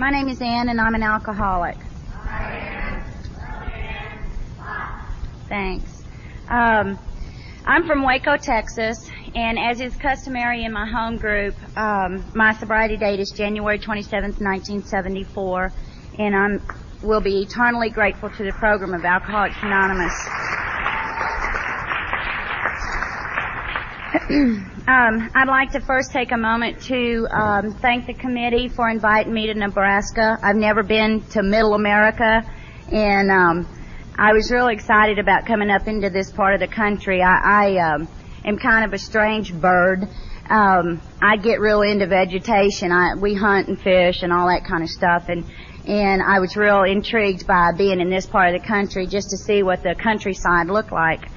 My name is Ann, and I'm an alcoholic. Thanks. Um, I'm from Waco, Texas, and as is customary in my home group, um, my sobriety date is January 27th, 1974, and I'm will be eternally grateful to the program of Alcoholics Anonymous. um, I'd like to first take a moment to um, thank the committee for inviting me to Nebraska. I've never been to Middle America, and um, I was really excited about coming up into this part of the country. I, I um, am kind of a strange bird. Um, I get real into vegetation. I, we hunt and fish and all that kind of stuff, and and I was real intrigued by being in this part of the country just to see what the countryside looked like.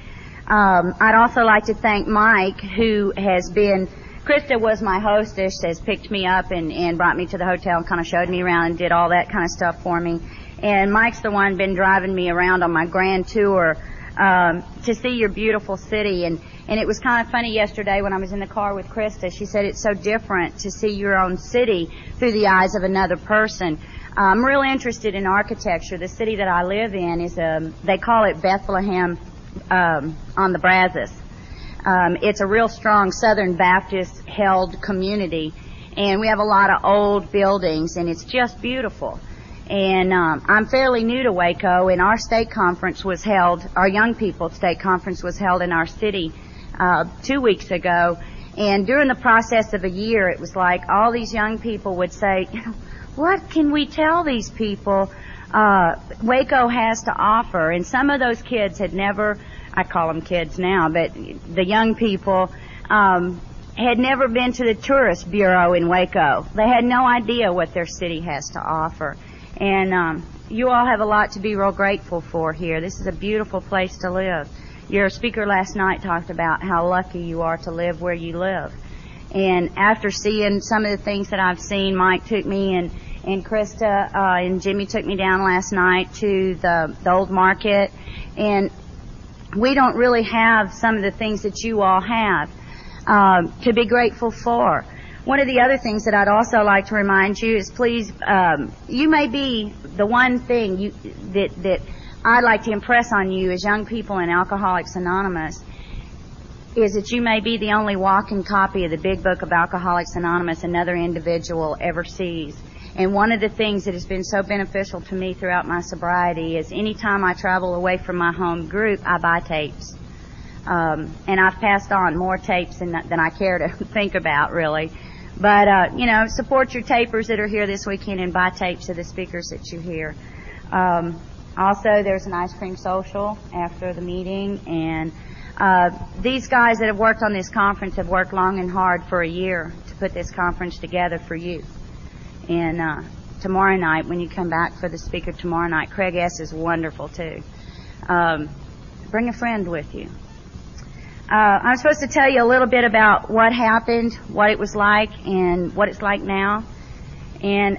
Um, I'd also like to thank Mike, who has been. Krista was my hostess, has picked me up and, and brought me to the hotel and kind of showed me around and did all that kind of stuff for me. And Mike's the one been driving me around on my grand tour um, to see your beautiful city. And and it was kind of funny yesterday when I was in the car with Krista. She said it's so different to see your own city through the eyes of another person. I'm real interested in architecture. The city that I live in is um, they call it Bethlehem um, on the Brazos. Um, it's a real strong Southern Baptist held community, and we have a lot of old buildings, and it's just beautiful. And um, I'm fairly new to Waco, and our state conference was held, our young people state conference was held in our city uh, two weeks ago. And during the process of a year, it was like all these young people would say, what can we tell these people uh, Waco has to offer. And some of those kids had never, I call them kids now, but the young people, um, had never been to the tourist bureau in Waco. They had no idea what their city has to offer. And um, you all have a lot to be real grateful for here. This is a beautiful place to live. Your speaker last night talked about how lucky you are to live where you live. And after seeing some of the things that I've seen, Mike took me and and Krista uh, and Jimmy took me down last night to the, the old market, and we don't really have some of the things that you all have uh, to be grateful for. One of the other things that I'd also like to remind you is please, um, you may be the one thing you, that that I'd like to impress on you as young people in Alcoholics Anonymous is that you may be the only walking copy of the Big Book of Alcoholics Anonymous another individual ever sees. And one of the things that has been so beneficial to me throughout my sobriety is anytime I travel away from my home group, I buy tapes. Um, and I've passed on more tapes than, than I care to think about, really. But, uh, you know, support your tapers that are here this weekend and buy tapes of the speakers that you hear. Um, also, there's an ice cream social after the meeting, and uh, these guys that have worked on this conference have worked long and hard for a year to put this conference together for you. And uh, tomorrow night, when you come back for the speaker tomorrow night, Craig S. is wonderful too. Um, bring a friend with you. Uh, I'm supposed to tell you a little bit about what happened, what it was like, and what it's like now. And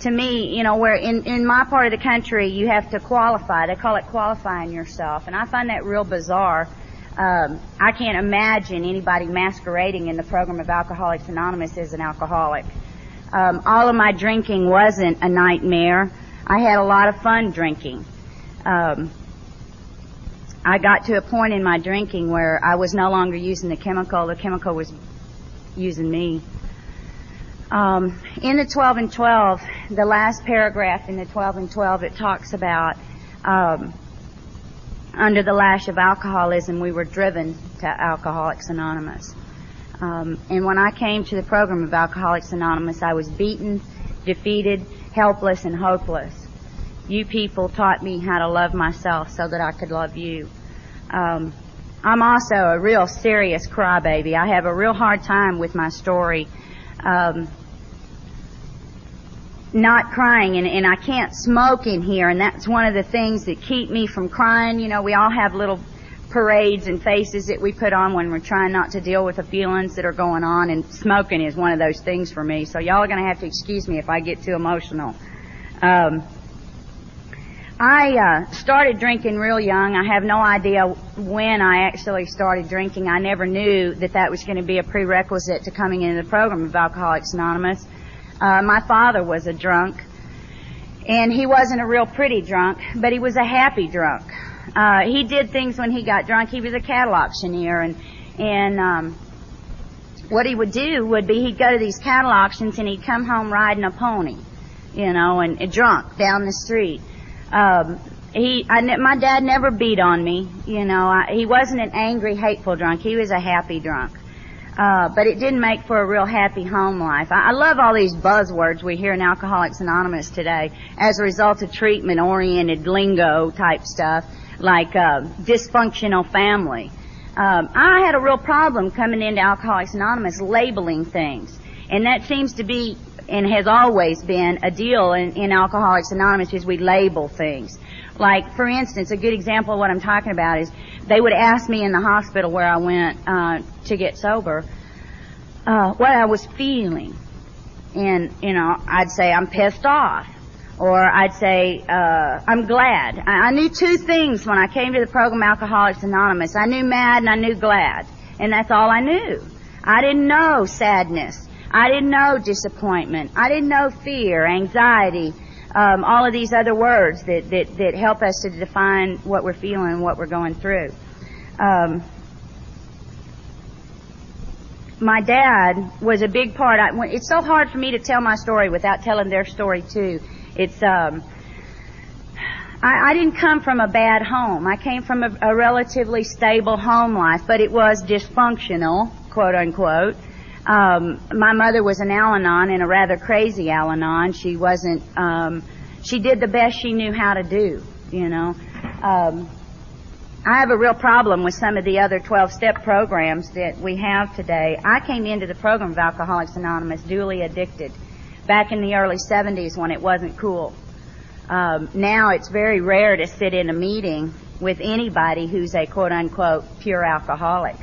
to me, you know, where in, in my part of the country, you have to qualify. They call it qualifying yourself. And I find that real bizarre. Um, I can't imagine anybody masquerading in the program of Alcoholics Anonymous as an alcoholic. Um, all of my drinking wasn't a nightmare. I had a lot of fun drinking. Um, I got to a point in my drinking where I was no longer using the chemical. The chemical was using me. Um, in the 12 and 12, the last paragraph in the 12 and 12, it talks about um, under the lash of alcoholism, we were driven to Alcoholics Anonymous. Um, and when I came to the program of Alcoholics Anonymous, I was beaten, defeated, helpless, and hopeless. You people taught me how to love myself so that I could love you. Um, I'm also a real serious crybaby. I have a real hard time with my story. Um, not crying and, and I can't smoke in here and that's one of the things that keep me from crying. You know, we all have little parades and faces that we put on when we're trying not to deal with the feelings that are going on, and smoking is one of those things for me. So y'all are going to have to excuse me if I get too emotional. Um, I uh, started drinking real young. I have no idea when I actually started drinking. I never knew that that was going to be a prerequisite to coming into the program of Alcoholics Anonymous. Uh, my father was a drunk. And he wasn't a real pretty drunk, but he was a happy drunk. Uh, he did things when he got drunk. He was a cattle auctioneer and, and, um, what he would do would be he'd go to these cattle auctions and he'd come home riding a pony, you know, and, and drunk down the street. Um, he, I, my dad never beat on me, you know. I, he wasn't an angry, hateful drunk. He was a happy drunk. Uh, but it didn't make for a real happy home life. I, I love all these buzzwords we hear in Alcoholics Anonymous today as a result of treatment-oriented lingo type stuff like uh, dysfunctional family. Um, I had a real problem coming into Alcoholics Anonymous labeling things, and that seems to be and has always been a deal in, in Alcoholics Anonymous is we label things. Like, for instance, a good example of what I'm talking about is they would ask me in the hospital where I went uh, to get sober uh, what I was feeling. And, you know, I'd say I'm pissed off. Or I'd say, uh, I'm glad. I, I knew two things when I came to the program Alcoholics Anonymous. I knew mad and I knew glad. And that's all I knew. I didn't know sadness. I didn't know disappointment. I didn't know fear, anxiety, um, all of these other words that, that, that help us to define what we're feeling and what we're going through. Um, my dad was a big part. I, it's so hard for me to tell my story without telling their story too. It's um, I, I didn't come from a bad home. I came from a, a relatively stable home life, but it was dysfunctional, quote unquote. Um, my mother was an Al-Anon and a rather crazy Al-Anon. She wasn't, um, she did the best she knew how to do, you know. Um, I have a real problem with some of the other 12 step programs that we have today. I came into the program of Alcoholics Anonymous duly addicted back in the early 70s when it wasn't cool. Um, now it's very rare to sit in a meeting with anybody who's a quote unquote pure alcoholic.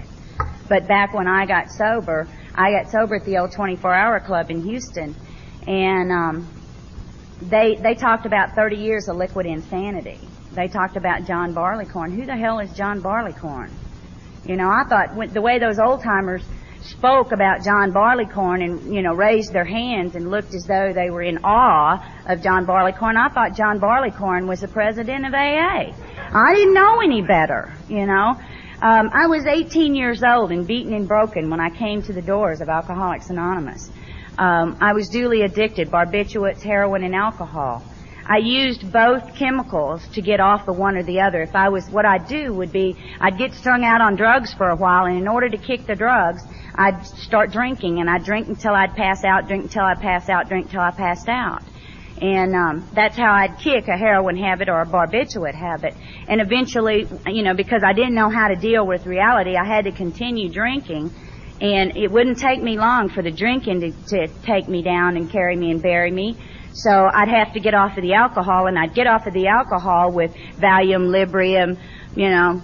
But back when I got sober, I got sober at the old 24 hour club in Houston, and um, they they talked about 30 years of liquid insanity. They talked about John Barleycorn. Who the hell is John Barleycorn? You know, I thought the way those old timers spoke about John Barleycorn and you know raised their hands and looked as though they were in awe of John Barleycorn. I thought John Barleycorn was the president of AA. I didn't know any better, you know. Um, I was 18 years old and beaten and broken when I came to the doors of Alcoholics Anonymous. Um, I was duly addicted, barbiturates, heroin, and alcohol. I used both chemicals to get off the one or the other. If I was, what I'd do would be, I'd get strung out on drugs for a while, and in order to kick the drugs, I'd start drinking, and I'd drink until I'd pass out, drink until I pass out, drink until I passed out. And um, that's how I'd kick a heroin habit or a barbiturate habit. And eventually, you know, because I didn't know how to deal with reality, I had to continue drinking. And it wouldn't take me long for the drinking to, to take me down and carry me and bury me. So I'd have to get off of the alcohol, and I'd get off of the alcohol with Valium, Librium, you know,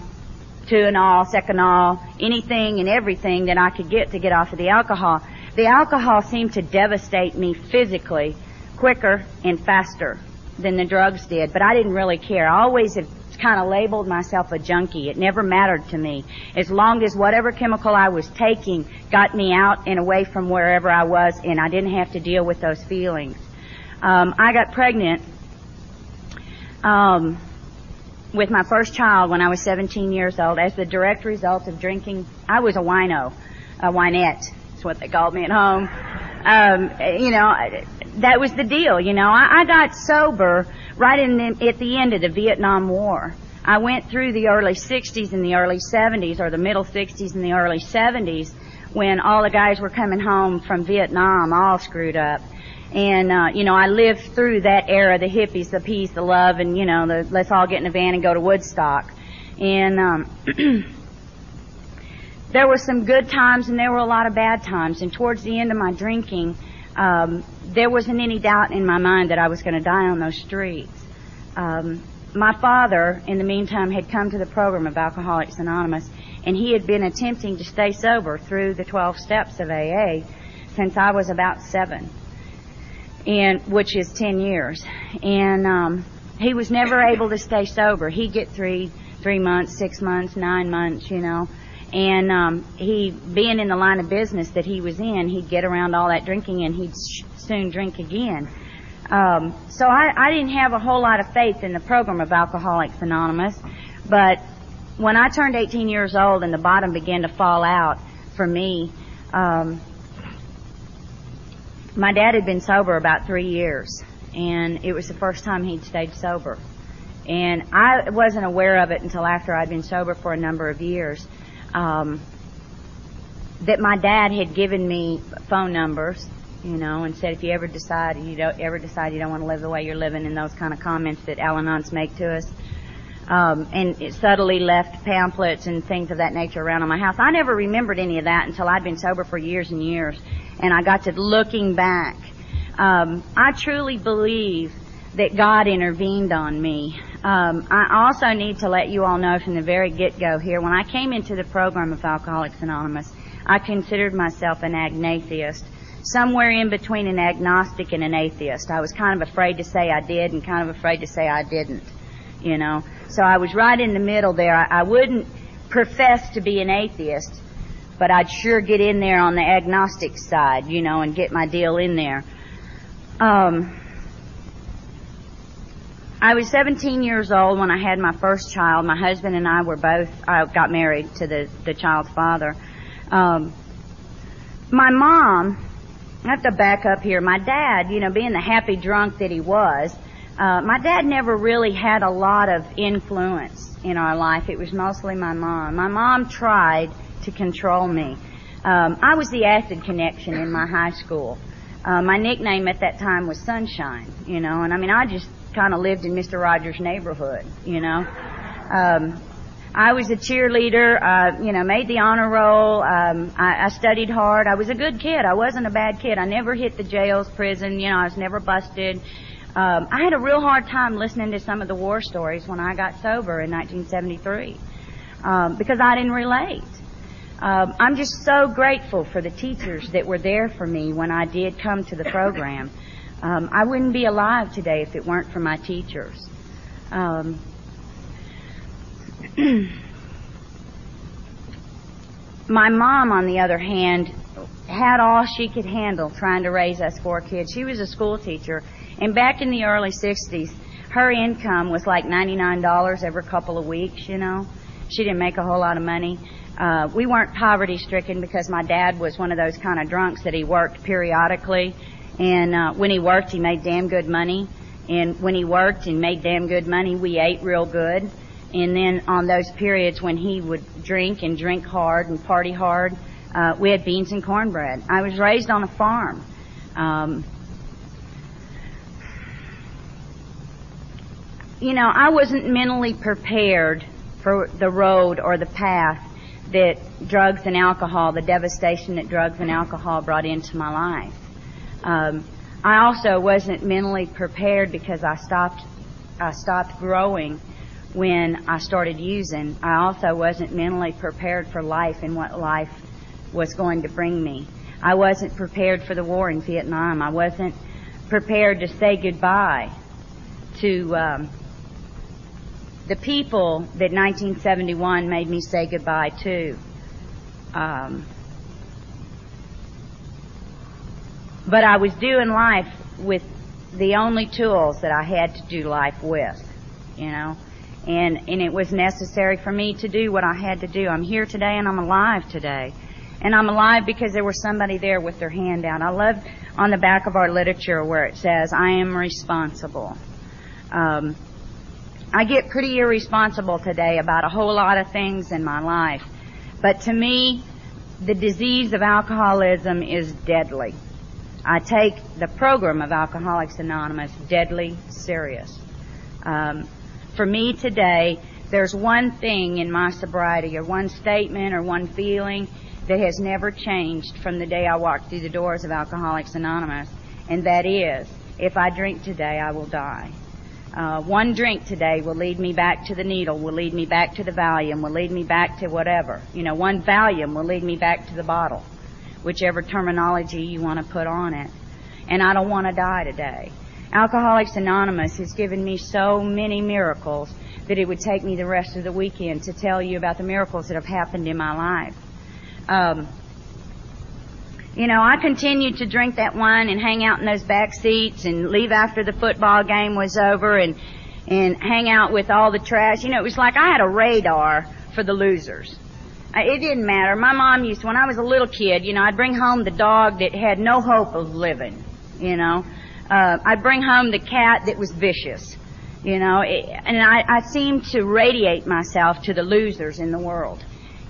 Tuinal, Seconal, anything and everything that I could get to get off of the alcohol. The alcohol seemed to devastate me physically quicker and faster than the drugs did, but I didn't really care. I always have kind of labeled myself a junkie. It never mattered to me. As long as whatever chemical I was taking got me out and away from wherever I was and I didn't have to deal with those feelings. Um, I got pregnant um, with my first child when I was 17 years old as the direct result of drinking. I was a wino, a winette. That's what they called me at home. Um, you know, that was the deal. You know, I, I got sober right in the, at the end of the Vietnam War. I went through the early 60s and the early 70s, or the middle 60s and the early 70s, when all the guys were coming home from Vietnam all screwed up. And, uh, you know, I lived through that era, the hippies, the peace, the love, and, you know, the let's all get in a van and go to Woodstock. And, um, there were some good times and there were a lot of bad times. And towards the end of my drinking, um, there wasn't any doubt in my mind that I was going to die on those streets. Um, my father, in the meantime, had come to the program of Alcoholics Anonymous, and he had been attempting to stay sober through the 12 steps of AA since I was about seven and which is 10 years. And um, he was never able to stay sober. He'd get three, three months, six months, nine months, you know. And um, he, being in the line of business that he was in, he'd get around all that drinking and he'd sh- soon drink again. Um, so I, I didn't have a whole lot of faith in the program of Alcoholics Anonymous, but when I turned 18 years old and the bottom began to fall out for me, um, my dad had been sober about three years, and it was the first time he'd stayed sober. And I wasn't aware of it until after I'd been sober for a number of years. Um, that my dad had given me phone numbers you know, and said if you ever decide you don't ever decide you don't want to live the way you're living, and those kind of comments that Al-Anons make to us. Um, and subtly left pamphlets and things of that nature around on my house. I never remembered any of that until I'd been sober for years and years, and I got to looking back. Um, I truly believe that God intervened on me. Um, I also need to let you all know from the very get-go here, when I came into the program of Alcoholics Anonymous, I considered myself an agnatheist somewhere in between an agnostic and an atheist. I was kind of afraid to say I did and kind of afraid to say I didn't, you know. So I was right in the middle there. I, I wouldn't profess to be an atheist, but I'd sure get in there on the agnostic side, you know, and get my deal in there. Um, I was 17 years old when I had my first child. My husband and I were both, I got married to the, the child's father. Um, my mom I have to back up here. My dad, you know, being the happy drunk that he was, uh, my dad never really had a lot of influence in our life. It was mostly my mom. My mom tried to control me. Um, I was the acid connection in my high school. Uh, my nickname at that time was Sunshine, you know, and I mean, I just kind of lived in Mr. Rogers' neighborhood, you know. Um, I was a cheerleader, uh, you know, made the honor roll. Um, I, I studied hard. I was a good kid. I wasn't a bad kid. I never hit the jails, prison. You know, I was never busted. Um, I had a real hard time listening to some of the war stories when I got sober in 1973 um, because I didn't relate. Um, I'm just so grateful for the teachers that were there for me when I did come to the program. Um, I wouldn't be alive today if it weren't for my teachers. Um, my mom, on the other hand, had all she could handle trying to raise us four kids. She was a school teacher, and back in the early 60s, her income was like $99 every couple of weeks, you know. She didn't make a whole lot of money. Uh, we weren't poverty stricken because my dad was one of those kind of drunks that he worked periodically. And uh, when he worked, he made damn good money. And when he worked and made damn good money, we ate real good. And then on those periods when he would drink and drink hard and party hard, uh, we had beans and cornbread. I was raised on a farm. Um, you know, I wasn't mentally prepared for the road or the path that drugs and alcohol, the devastation that drugs and alcohol brought into my life. Um, I also wasn't mentally prepared because I stopped, I stopped growing when I started using, I also wasn't mentally prepared for life and what life was going to bring me. I wasn't prepared for the war in Vietnam. I wasn't prepared to say goodbye to um, the people that 1971 made me say goodbye to. Um, but I was doing life with the only tools that I had to do life with, you know and and it was necessary for me to do what I had to do. I'm here today and I'm alive today. And I'm alive because there was somebody there with their hand out. I love on the back of our literature where it says, I am responsible. Um, I get pretty irresponsible today about a whole lot of things in my life. But to me, the disease of alcoholism is deadly. I take the program of Alcoholics Anonymous deadly serious. Um, for me today, there's one thing in my sobriety, or one statement, or one feeling that has never changed from the day I walked through the doors of Alcoholics Anonymous, and that is, if I drink today, I will die. Uh, one drink today will lead me back to the needle, will lead me back to the Valium, will lead me back to whatever. You know, one Valium will lead me back to the bottle, whichever terminology you want to put on it. And I don't want to die today. Alcoholics Anonymous has given me so many miracles that it would take me the rest of the weekend to tell you about the miracles that have happened in my life. Um, you know, I continued to drink that wine and hang out in those back seats and leave after the football game was over and and hang out with all the trash. You know, it was like I had a radar for the losers. It didn't matter. My mom used to, when I was a little kid, you know, I'd bring home the dog that had no hope of living, you know. Uh, I'd bring home the cat that was vicious, you know, it, and I, I seemed to radiate myself to the losers in the world.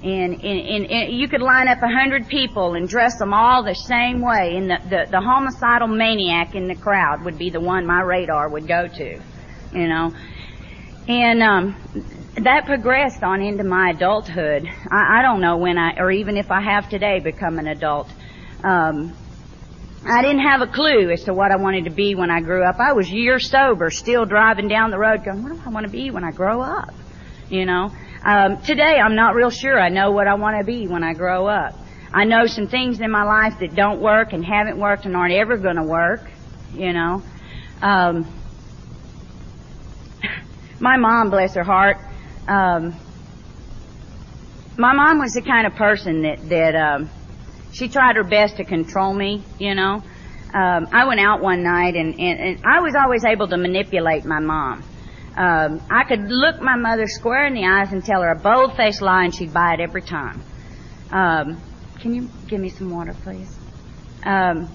And, and, and, and you could line up a hundred people and dress them all the same way, and the, the, the homicidal maniac in the crowd would be the one my radar would go to, you know. And um, that progressed on into my adulthood. I, I don't know when I, or even if I have today become an adult. Um, I didn't have a clue as to what I wanted to be when I grew up. I was years sober, still driving down the road going, what do I want to be when I grow up? You know? Um, today I'm not real sure I know what I want to be when I grow up. I know some things in my life that don't work and haven't worked and aren't ever going to work, you know. Um, my mom, bless her heart, um, my mom was the kind of person that that um, she tried her best to control me. You know, um, I went out one night and, and and I was always able to manipulate my mom. Um, I could look my mother square in the eyes and tell her a bold-faced lie, and she'd buy it every time. Um, can you give me some water, please? Um,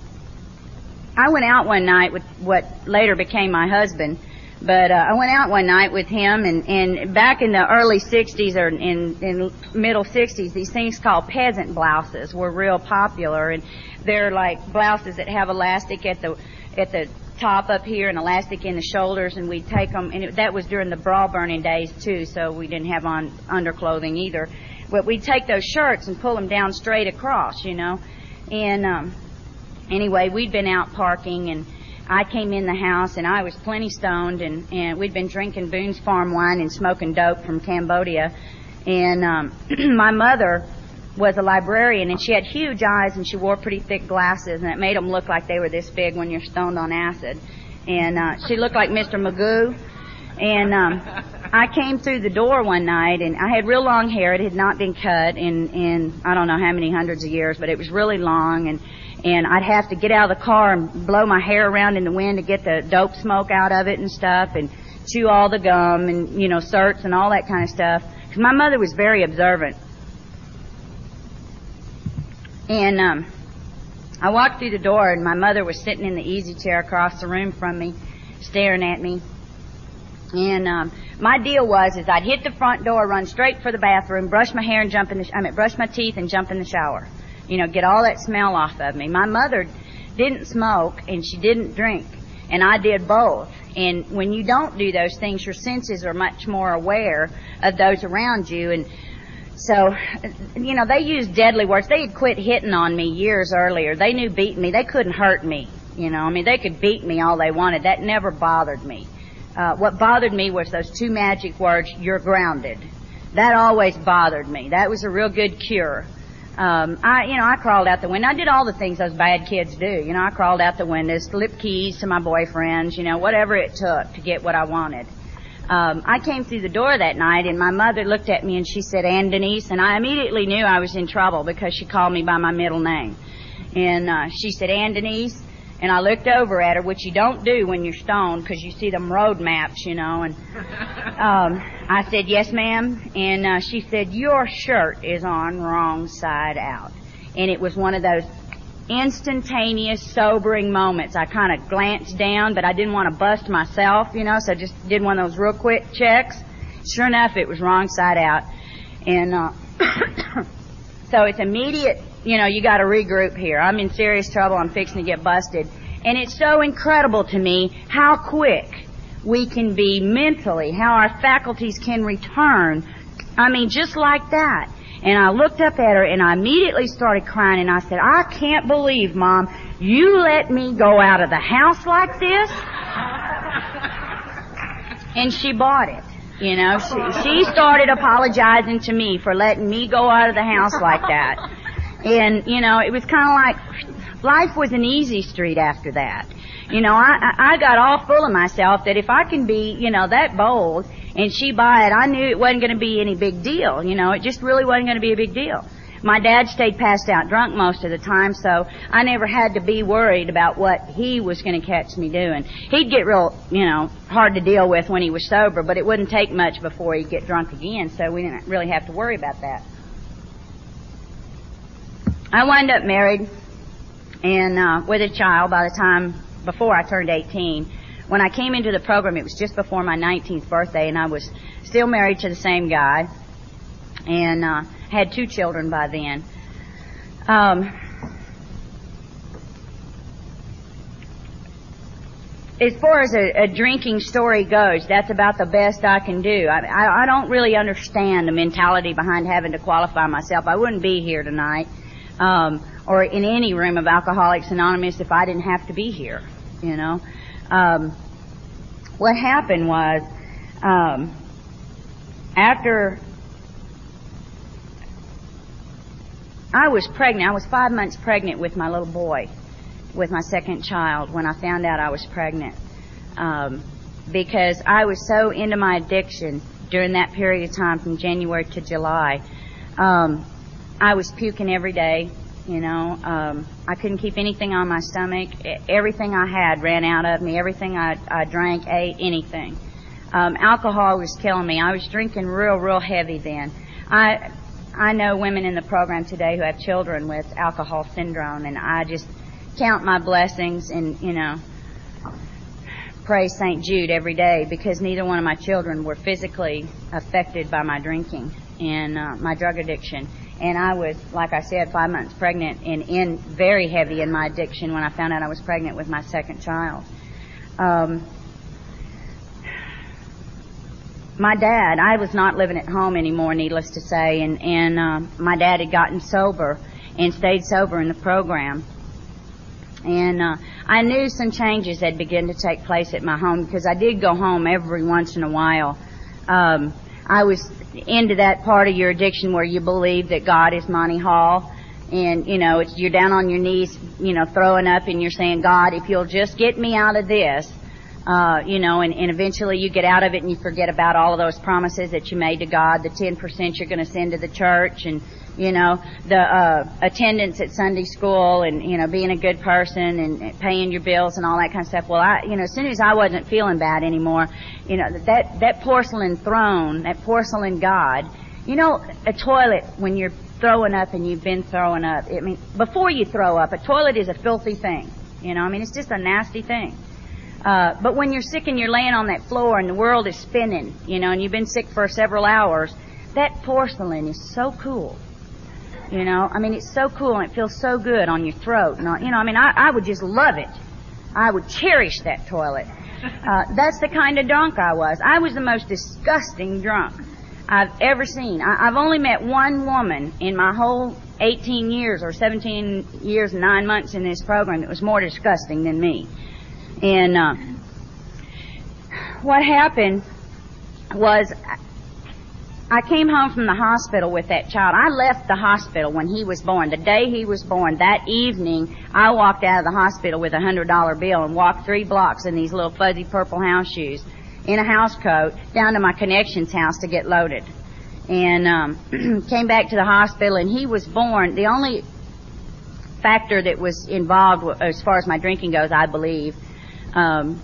I went out one night with what later became my husband but uh, I went out one night with him, and, and back in the early 60s or in, in middle 60s, these things called peasant blouses were real popular, and they're like blouses that have elastic at the at the top up here and elastic in the shoulders, and we'd take them, and it, that was during the bra burning days too, so we didn't have on underclothing either. But we'd take those shirts and pull them down straight across, you know. And um, anyway, we'd been out parking and I came in the house and I was plenty stoned and, and we'd been drinking Boone's Farm wine and smoking dope from Cambodia. And um, my mother was a librarian and she had huge eyes and she wore pretty thick glasses and it made them look like they were this big when you're stoned on acid. And uh, she looked like Mr. Magoo. And um, I came through the door one night and I had real long hair. It had not been cut in, in I don't know how many hundreds of years, but it was really long and and I'd have to get out of the car and blow my hair around in the wind to get the dope smoke out of it and stuff, and chew all the gum and you know certs and all that kind of stuff. Because my mother was very observant, and um, I walked through the door, and my mother was sitting in the easy chair across the room from me, staring at me. And um, my deal was is I'd hit the front door, run straight for the bathroom, brush my hair and jump in the sh- I mean brush my teeth and jump in the shower you know, get all that smell off of me. My mother didn't smoke and she didn't drink, and I did both. And when you don't do those things, your senses are much more aware of those around you. And so, you know, they used deadly words. They had quit hitting on me years earlier. They knew beating me. They couldn't hurt me. You know, I mean, they could beat me all they wanted. That never bothered me. Uh, what bothered me was those two magic words, you're grounded. That always bothered me. That was a real good cure. Um, I, you know, I crawled out the window. I did all the things those bad kids do. You know, I crawled out the window, slipped keys to my boyfriends, you know, whatever it took to get what I wanted. Um, I came through the door that night and my mother looked at me and she said, Ann Denise, and I immediately knew I was in trouble because she called me by my middle name. And, uh, she said, Ann Denise, and I looked over at her, which you don't do when you're stoned because you see them road maps, you know. And um, I said, "Yes, ma'am." And uh, she said, "Your shirt is on wrong side out." And it was one of those instantaneous, sobering moments. I kind of glanced down, but I didn't want to bust myself, you know, so I just did one of those real quick checks. Sure enough, it was wrong side out. And uh, so it's immediate you know, you got to regroup here. I'm in serious trouble. I'm fixing to get busted. And it's so incredible to me how quick we can be mentally, how our faculties can return. I mean, just like that. And I looked up at her and I immediately started crying and I said, I can't believe, Mom, you let me go out of the house like this? and she bought it. You know, she, she started apologizing to me for letting me go out of the house like that. And, you know, it was kind of like life was an easy street after that. You know, I, I got all full of myself that if I can be, you know, that bold and she buy it, I knew it wasn't going to be any big deal. You know, it just really wasn't going to be a big deal. My dad stayed passed out drunk most of the time, so I never had to be worried about what he was going to catch me doing. He'd get real, you know, hard to deal with when he was sober, but it wouldn't take much before he'd get drunk again, so we didn't really have to worry about that. I wound up married and uh, with a child by the time before I turned 18. When I came into the program, it was just before my 19th birthday, and I was still married to the same guy, and uh, had two children by then. Um, as far as a, a, drinking story goes, that's about the best I can do. I, I, I don't really understand the mentality behind having to qualify myself. I wouldn't be here tonight, um, or in any room of Alcoholics Anonymous if I didn't have to be here. You know, um, what happened was um, after I was pregnant, I was five months pregnant with my little boy, with my second child, when I found out I was pregnant. Um, because I was so into my addiction during that period of time from January to July. Um, I was puking every day. You know, um, I couldn't keep anything on my stomach. Everything I had ran out of me. Everything I, I drank, ate, anything. Um, alcohol was killing me. I was drinking real, real heavy then. I I know women in the program today who have children with alcohol syndrome, and I just count my blessings and you know pray St. Jude every day because neither one of my children were physically affected by my drinking and uh, my drug addiction. And I was, like I said, five months pregnant and in very heavy in my addiction when I found out I was pregnant with my second child. Um, my dad, I was not living at home anymore, needless to say, and and uh, my dad had gotten sober and stayed sober in the program. And uh, I knew some changes had begun to take place at my home because I did go home every once in a while. Um, I was into that part of your addiction where you believe that God is Monty Hall, and you know it's you're down on your knees, you know, throwing up, and you're saying, God, if you'll just get me out of this, uh, you know, and, and eventually you get out of it and you forget about all of those promises that you made to God, the 10% you're going to send to the church and, you know, the, uh, attendance at Sunday school and, you know, being a good person and paying your bills and all that kind of stuff. Well, I, you know, as soon as I wasn't feeling bad anymore, you know, that, that porcelain throne, that porcelain God, you know, a toilet when you're throwing up and you've been throwing up, I mean, before you throw up, a toilet is a filthy thing. You know, I mean, it's just a nasty thing. Uh, but when you're sick and you're laying on that floor and the world is spinning, you know, and you've been sick for several hours, that porcelain is so cool. You know, I mean, it's so cool and it feels so good on your throat. And, you know, I mean, I, I would just love it. I would cherish that toilet. Uh, that's the kind of drunk I was. I was the most disgusting drunk I've ever seen. I, I've only met one woman in my whole 18 years or 17 years and nine months in this program that was more disgusting than me. And uh, what happened was I came home from the hospital with that child. I left the hospital when he was born. The day he was born, that evening, I walked out of the hospital with a hundred dollar bill and walked three blocks in these little fuzzy purple house shoes in a house coat down to my connections house to get loaded. And um, came back to the hospital and he was born. The only factor that was involved as far as my drinking goes, I believe, um,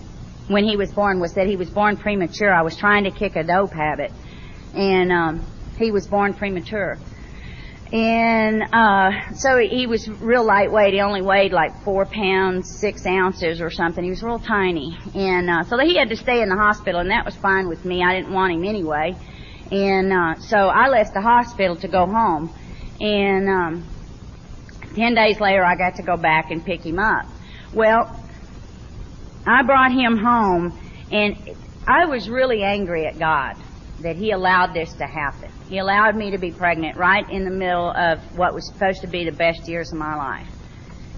when he was born was that he was born premature. I was trying to kick a dope habit, and um, he was born premature. And uh, so he was real lightweight. He only weighed like four pounds six ounces or something. He was real tiny, and uh, so he had to stay in the hospital, and that was fine with me. I didn't want him anyway, and uh, so I left the hospital to go home. And um, ten days later, I got to go back and pick him up. Well, I brought him home, and I was really angry at God that He allowed this to happen. He allowed me to be pregnant right in the middle of what was supposed to be the best years of my life.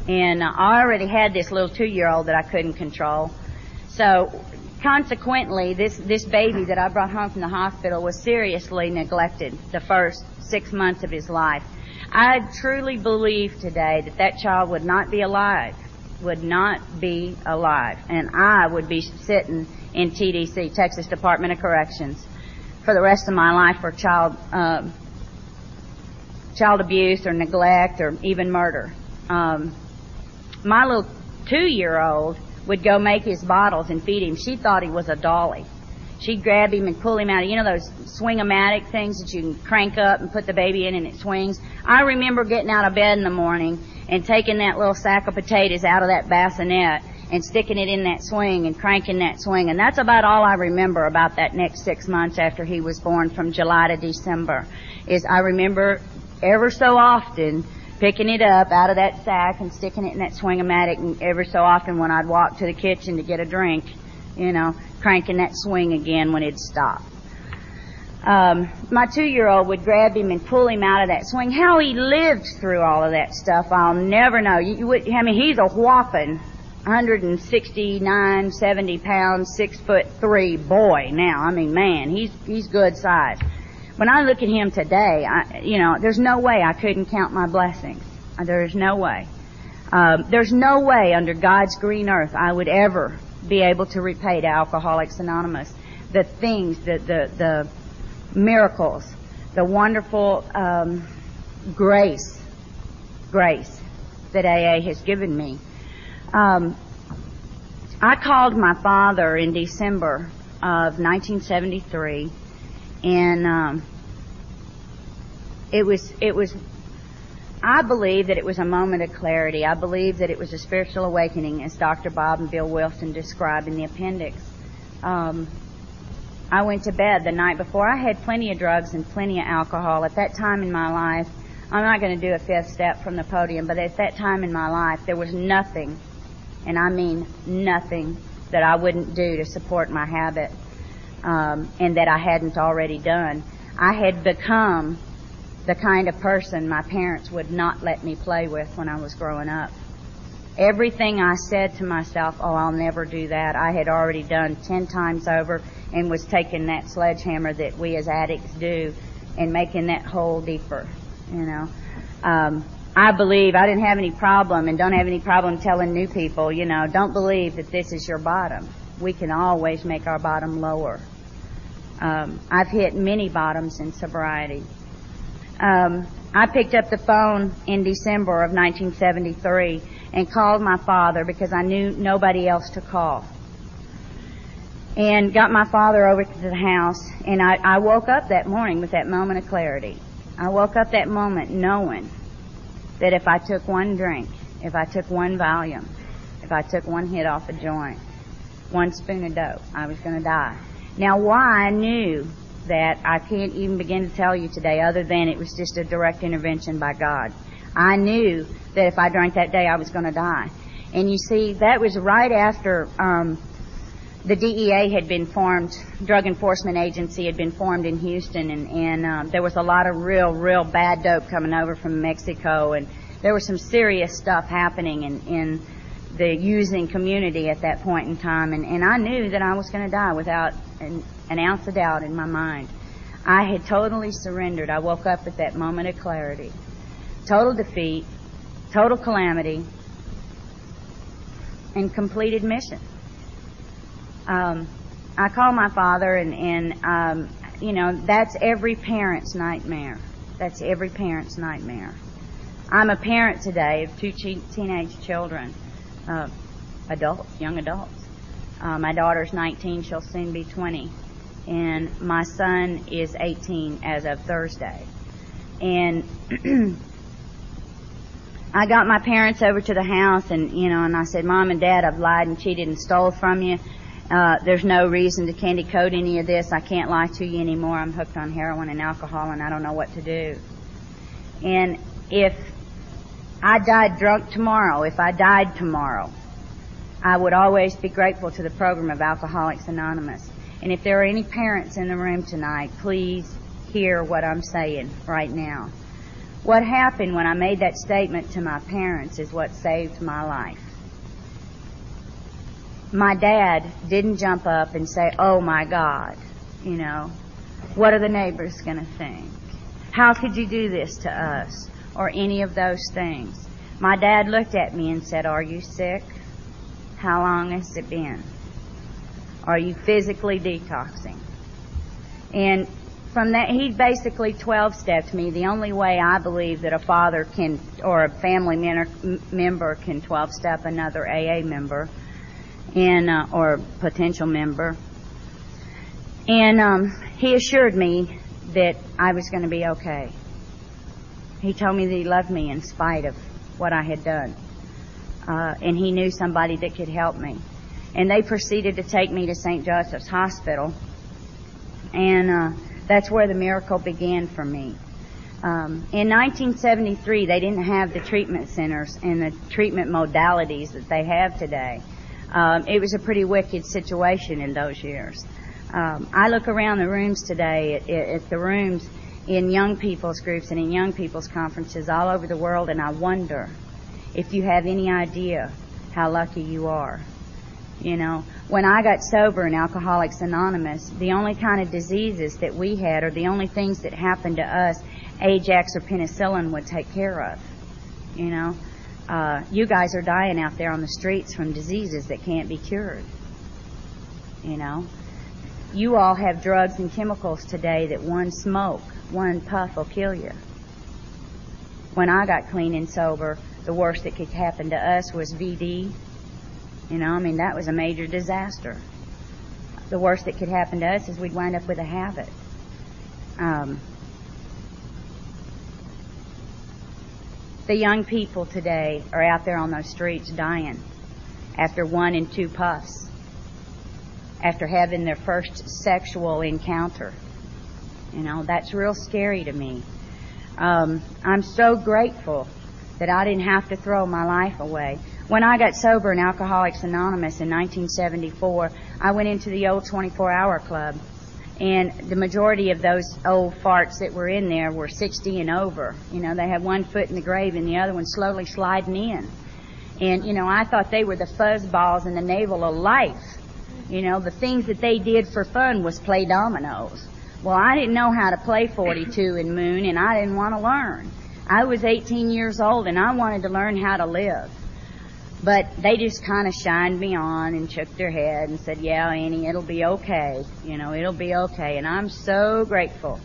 And I already had this little two-year-old that I couldn't control. So consequently, this, this baby that I brought home from the hospital was seriously neglected the first six months of his life. I truly believe today that that child would not be alive would not be alive, and I would be sitting in TDC, Texas Department of Corrections, for the rest of my life for child uh, child abuse or neglect or even murder. Um, my little two-year-old would go make his bottles and feed him. She thought he was a dolly. She'd grab him and pull him out of, you know, those swing-o-matic things that you can crank up and put the baby in and it swings. I remember getting out of bed in the morning and taking that little sack of potatoes out of that bassinet and sticking it in that swing and cranking that swing. And that's about all I remember about that next six months after he was born from July to December. Is I remember ever so often picking it up out of that sack and sticking it in that swing-o-matic and ever so often when I'd walk to the kitchen to get a drink, you know, cranking that swing again when it'd stop. Um, my two-year-old would grab him and pull him out of that swing. How he lived through all of that stuff, I'll never know. You, you would, I mean, he's a whopping 169, 70 pounds, six foot three boy now. I mean, man, he's he's good size. When I look at him today, I, you know, there's no way I couldn't count my blessings. There's no way. Um, there's no way under God's green earth I would ever be able to repay to Alcoholics Anonymous the things, the the, the miracles, the wonderful um, grace, grace that AA has given me. Um, I called my father in December of 1973, and um, it was it was. I believe that it was a moment of clarity. I believe that it was a spiritual awakening, as Dr. Bob and Bill Wilson describe in the appendix. Um, I went to bed the night before. I had plenty of drugs and plenty of alcohol at that time in my life. I'm not going to do a fifth step from the podium, but at that time in my life, there was nothing and I mean nothing that I wouldn't do to support my habit um, and that I hadn't already done. I had become the kind of person my parents would not let me play with when I was growing up. Everything I said to myself, oh, I'll never do that, I had already done ten times over and was taking that sledgehammer that we as addicts do and making that hole deeper, you know. Um, I believe I didn't have any problem and don't have any problem telling new people, you know, don't believe that this is your bottom. We can always make our bottom lower. Um, I've hit many bottoms in sobriety. Um, I picked up the phone in December of 1973 and called my father because I knew nobody else to call. And got my father over to the house, and I, I woke up that morning with that moment of clarity. I woke up that moment knowing that if I took one drink, if I took one Valium, if I took one hit off a joint, one spoon of dope, I was going to die. Now, why I knew that I can't even begin to tell you today, other than it was just a direct intervention by God. I knew that if I drank that day, I was going to die. And you see, that was right after um, the DEA had been formed, Drug Enforcement Agency had been formed in Houston, and, and um, there was a lot of real, real bad dope coming over from Mexico, and there was some serious stuff happening in, in the using community at that point in time, and, and I knew that I was going to die without an, an ounce of doubt in my mind. I had totally surrendered. I woke up at that moment of clarity. Total defeat, total calamity, and completed mission um, I call my father, and, and um, you know, that's every parent's nightmare. That's every parent's nightmare. I'm a parent today of two teenage children, uh, adults, young adults. Uh, my daughter's 19, she'll soon be 20. And my son is 18 as of Thursday. And I got my parents over to the house and, you know, and I said, Mom and Dad, I've lied and cheated and stole from you. Uh, there's no reason to candy coat any of this. I can't lie to you anymore. I'm hooked on heroin and alcohol and I don't know what to do. And if I died drunk tomorrow, if I died tomorrow, I would always be grateful to the program of Alcoholics Anonymous. And if there are any parents in the room tonight, please hear what I'm saying right now. What happened when I made that statement to my parents is what saved my life my dad didn't jump up and say, Oh my God, you know, what are the neighbors going to think? How could you do this to us? Or any of those things. My dad looked at me and said, Are you sick? How long has it been? Are you physically detoxing? And from that, he basically 12 stepped me. The only way I believe that a father can, or a family member can 12 step another AA member, and uh, or potential member. And um, he assured me that I was going to be okay. He told me that he loved me in spite of what I had done, uh, and he knew somebody that could help me. And they proceeded to take me to St. Joseph's Hospital, and uh, that's where the miracle began for me. Um, in 1973, they didn't have the treatment centers and the treatment modalities that they have today. Um, it was a pretty wicked situation in those years. Um, I look around the rooms today at, at the rooms in young people's groups and in young people's conferences all over the world, and I wonder if you have any idea how lucky you are. You know, when I got sober in Alcoholics Anonymous, the only kind of diseases that we had, or the only things that happened to us, Ajax or penicillin would take care of. You know, uh, you guys are dying out there on the streets from diseases that can't be cured. You know, you all have drugs and chemicals today that one smoke, one puff will kill you. When I got clean and sober, the worst that could happen to us was VD, you know, I mean, that was a major disaster. The worst that could happen to us is we'd wind up with a habit. Um, the young people today are out there on those streets dying after one and two puffs, after having their first sexual encounter. You know, that's real scary to me. Um, I'm so grateful that I didn't have to throw my life away. When I got sober in Alcoholics Anonymous in 1974, I went into the old 24 hour club. And the majority of those old farts that were in there were 60 and over. You know, they had one foot in the grave and the other one slowly sliding in. And, you know, I thought they were the fuzzballs in the navel of life. You know, the things that they did for fun was play dominoes. Well, I didn't know how to play 42 and Moon, and I didn't want to learn. I was 18 years old, and I wanted to learn how to live. But they just kind of shined me on and shook their head and said, yeah, Annie, it'll be okay. You know, it'll be okay. And I'm so grateful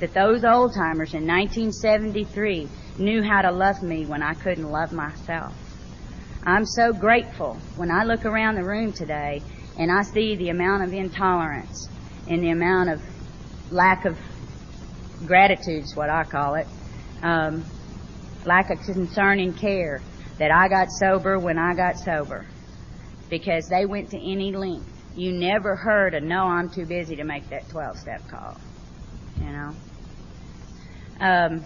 that those old timers in 1973 knew how to love me when I couldn't love myself. I'm so grateful when I look around the room today and I see the amount of intolerance and the amount of lack of gratitude is what I call it, um, lack of concern and care that I got sober when I got sober because they went to any length. You never heard a no, I'm too busy to make that 12 step call. You know? Um,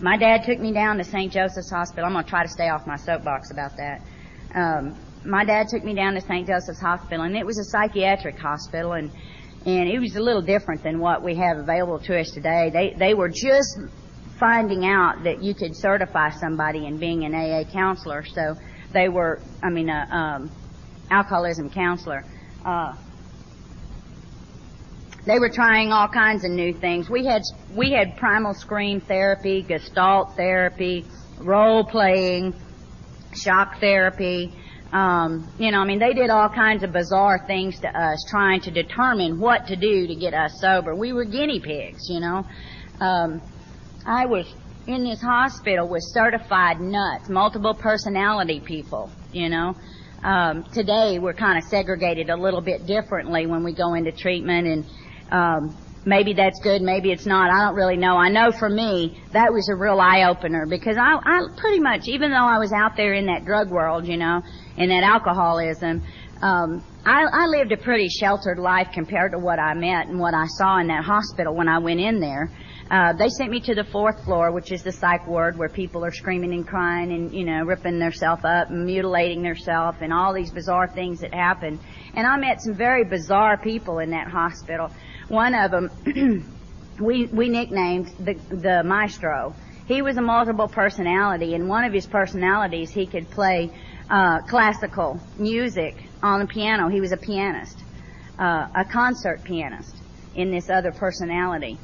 my dad took me down to St. Joseph's Hospital. I'm going to try to stay off my soapbox about that. Um, my dad took me down to St. Joseph's Hospital, and it was a psychiatric hospital, and and it was a little different than what we have available to us today. They they were just finding out that you could certify somebody in being an AA counselor. So they were, I mean, a um, alcoholism counselor. Uh, they were trying all kinds of new things. We had we had primal scream therapy, Gestalt therapy, role playing, shock therapy. Um, you know, I mean, they did all kinds of bizarre things to us, trying to determine what to do to get us sober. We were guinea pigs, you know. Um, I was in this hospital with certified nuts, multiple personality people, you know. Um, today we're kind of segregated a little bit differently when we go into treatment and um, maybe that's good, maybe it's not. I don't really know. I know for me that was a real eye opener because I, I pretty much, even though I was out there in that drug world, you know, in that alcoholism, um, I, I lived a pretty sheltered life compared to what I met and what I saw in that hospital when I went in there. Uh, they sent me to the fourth floor, which is the psych ward, where people are screaming and crying and you know ripping themselves up and mutilating themselves and all these bizarre things that happen. And I met some very bizarre people in that hospital. One of them, we we nicknamed the the maestro. He was a multiple personality, and one of his personalities he could play uh, classical music on the piano. He was a pianist, uh, a concert pianist in this other personality.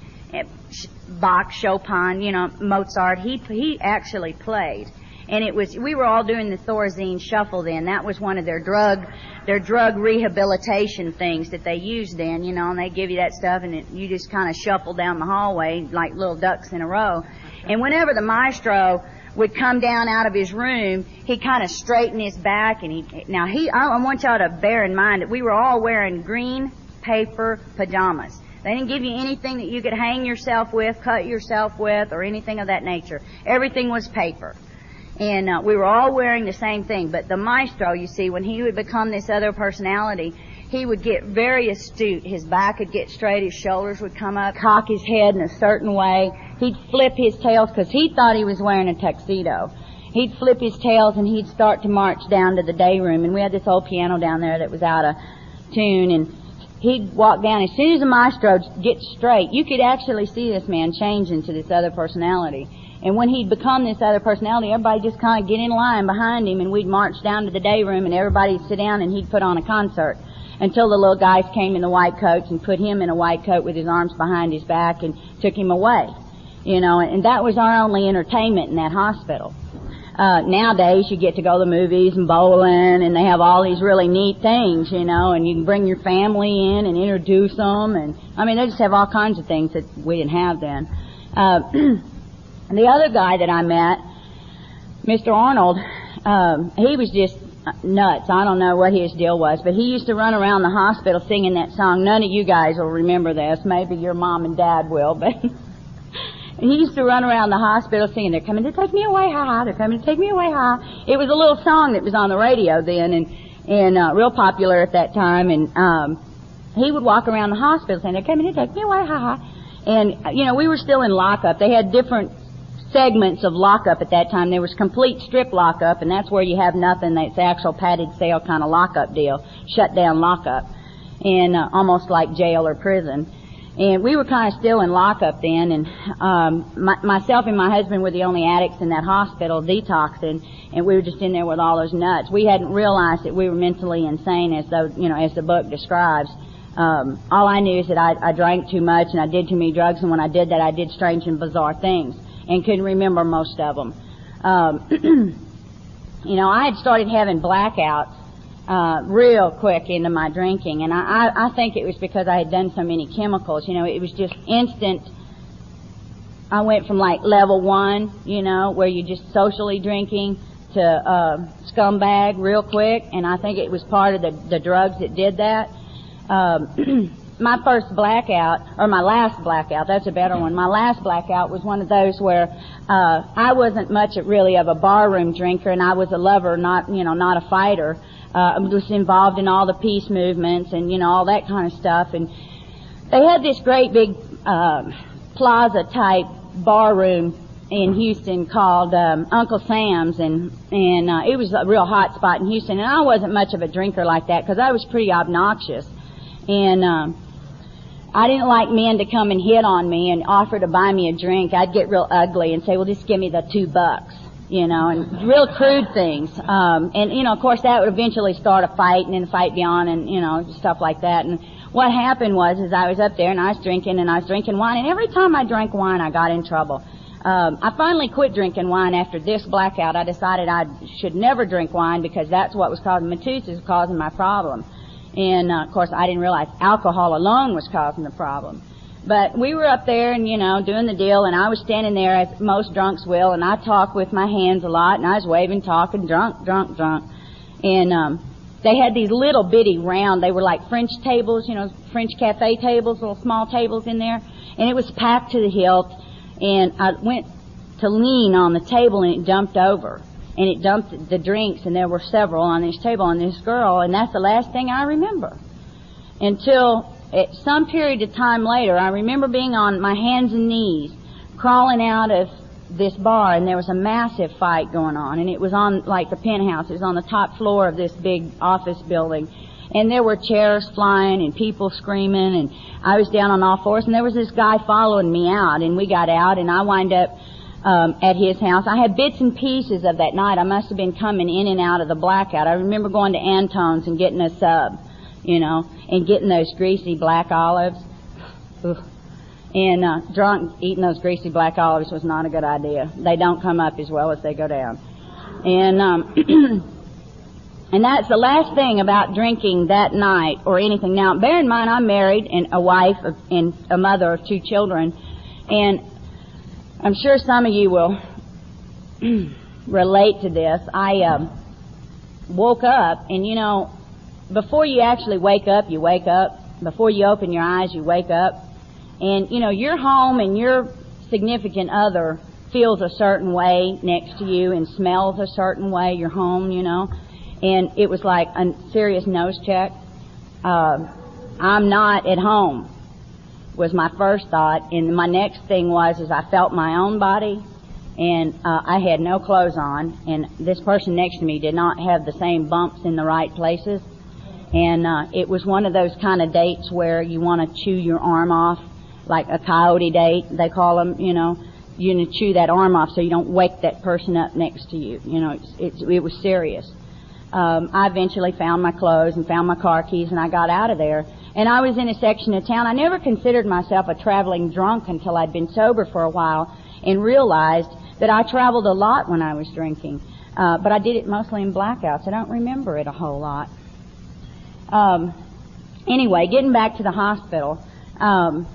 Bach, Chopin, you know, Mozart. He he actually played, and it was we were all doing the Thorazine shuffle then. That was one of their drug their drug rehabilitation things that they used then, you know, and they give you that stuff and it, you just kind of shuffle down the hallway like little ducks in a row. And whenever the maestro would come down out of his room, he kind of straightened his back and he now he I want y'all to bear in mind that we were all wearing green paper pajamas. They didn't give you anything that you could hang yourself with, cut yourself with, or anything of that nature. Everything was paper. And uh, we were all wearing the same thing. But the maestro, you see, when he would become this other personality, he would get very astute. His back would get straight, his shoulders would come up, cock his head in a certain way. He'd flip his tails because he thought he was wearing a tuxedo. He'd flip his tails and he'd start to march down to the day room. And we had this old piano down there that was out of tune. And he'd walk down. As soon as the maestro gets straight, you could actually see this man change into this other personality. And when he'd become this other personality, everybody just kind of get in line behind him, and we'd march down to the day room, and everybody'd sit down, and he'd put on a concert until the little guys came in the white coats and put him in a white coat with his arms behind his back and took him away. You know, and that was our only entertainment in that hospital. Uh, nowadays you get to go to the movies and bowling and they have all these really neat things, you know, and you can bring your family in and introduce them and, I mean, they just have all kinds of things that we didn't have then. Uh, the other guy that I met, Mr. Arnold, um, he was just nuts. I don't know what his deal was, but he used to run around the hospital singing that song. None of you guys will remember this. Maybe your mom and dad will, but And he used to run around the hospital singing, they're coming to take me away, ha ha, they're coming to take me away, ha. It was a little song that was on the radio then and, and, uh, real popular at that time and, um, he would walk around the hospital saying, they're coming to take me away, ha ha. And, you know, we were still in lockup. They had different segments of lockup at that time. There was complete strip lockup, and that's where you have nothing. That's actual padded cell kind of lockup deal, shut down lockup, and uh, almost like jail or prison. And we were kind of still in lockup then, and um, my, myself and my husband were the only addicts in that hospital detoxing, and we were just in there with all those nuts. We hadn't realized that we were mentally insane, as though you know, as the book describes. Um, all I knew is that I, I drank too much and I did too many drugs, and when I did that, I did strange and bizarre things, and couldn't remember most of them. Um, you know, I had started having blackouts uh, real quick into my drinking, and I, I, I think it was because I had done so many chemicals. You know, it was just instant. I went from like level one, you know, where you're just socially drinking, to uh, scumbag real quick, and I think it was part of the, the drugs that did that. Um, my first blackout, or my last blackout, that's a better one. My last blackout was one of those where uh, I wasn't much really of a barroom drinker, and I was a lover, not you know, not a fighter uh, was involved in all the peace movements and you know all that kind of stuff. And they had this great big uh, plaza type bar room in Houston called um, Uncle Sam's, and and uh, it was a real hot spot in Houston. And I wasn't much of a drinker like that because I was pretty obnoxious, and um, I didn't like men to come and hit on me and offer to buy me a drink. I'd get real ugly and say, "Well, just give me the two bucks." You know, and real crude things. Um, and you know, of course, that would eventually start a fight, and then fight beyond, and you know, stuff like that. And what happened was, is I was up there and I was drinking, and I was drinking wine, and every time I drank wine, I got in trouble. Um, I finally quit drinking wine after this blackout. I decided I should never drink wine because that's what was causing my causing my problem. And uh, of course, I didn't realize alcohol alone was causing the problem. But we were up there and, you know, doing the deal, and I was standing there as most drunks will, and I talked with my hands a lot, and I was waving, talking, drunk, drunk, drunk. And, um, they had these little bitty round, they were like French tables, you know, French cafe tables, little small tables in there, and it was packed to the hilt, and I went to lean on the table and it dumped over. And it dumped the drinks, and there were several on this table, and this girl, and that's the last thing I remember. Until at some period of time later, I remember being on my hands and knees, crawling out of this bar, and there was a massive fight going on, and it was on like the penthouse. It was on the top floor of this big office building, and there were chairs flying and people screaming, and I was down on all fours, and there was this guy following me out, and we got out, and I wind up um, at his house. I had bits and pieces of that night. I must have been coming in and out of the blackout. I remember going to Antone's and getting a sub you know, and getting those greasy black olives. And uh, drunk eating those greasy black olives was not a good idea. They don't come up as well as they go down. And um, and that's the last thing about drinking that night or anything. Now, bear in mind, I'm married and a wife of, and a mother of two children, and I'm sure some of you will relate to this. I um, woke up, and you know, before you actually wake up, you wake up. Before you open your eyes, you wake up. And, you know, you're home and your significant other feels a certain way next to you and smells a certain way. You're home, you know. And it was like a serious nose check. Uh, I'm not at home was my first thought. And my next thing was, is I felt my own body and uh, I had no clothes on, and this person next to me did not have the same bumps in the right places. And uh, it was one of those kind of dates where you want to chew your arm off, like a coyote date, they call them, you know. You want to chew that arm off so you don't wake that person up next to you. You know, it's, it's, it was serious. Um, I eventually found my clothes and found my car keys, and I got out of there. And I was in a section of town. I never considered myself a traveling drunk until I'd been sober for a while and realized that I traveled a lot when I was drinking. Uh, but I did it mostly in blackouts. I don't remember it a whole lot. Um, anyway, getting back to the hospital, um,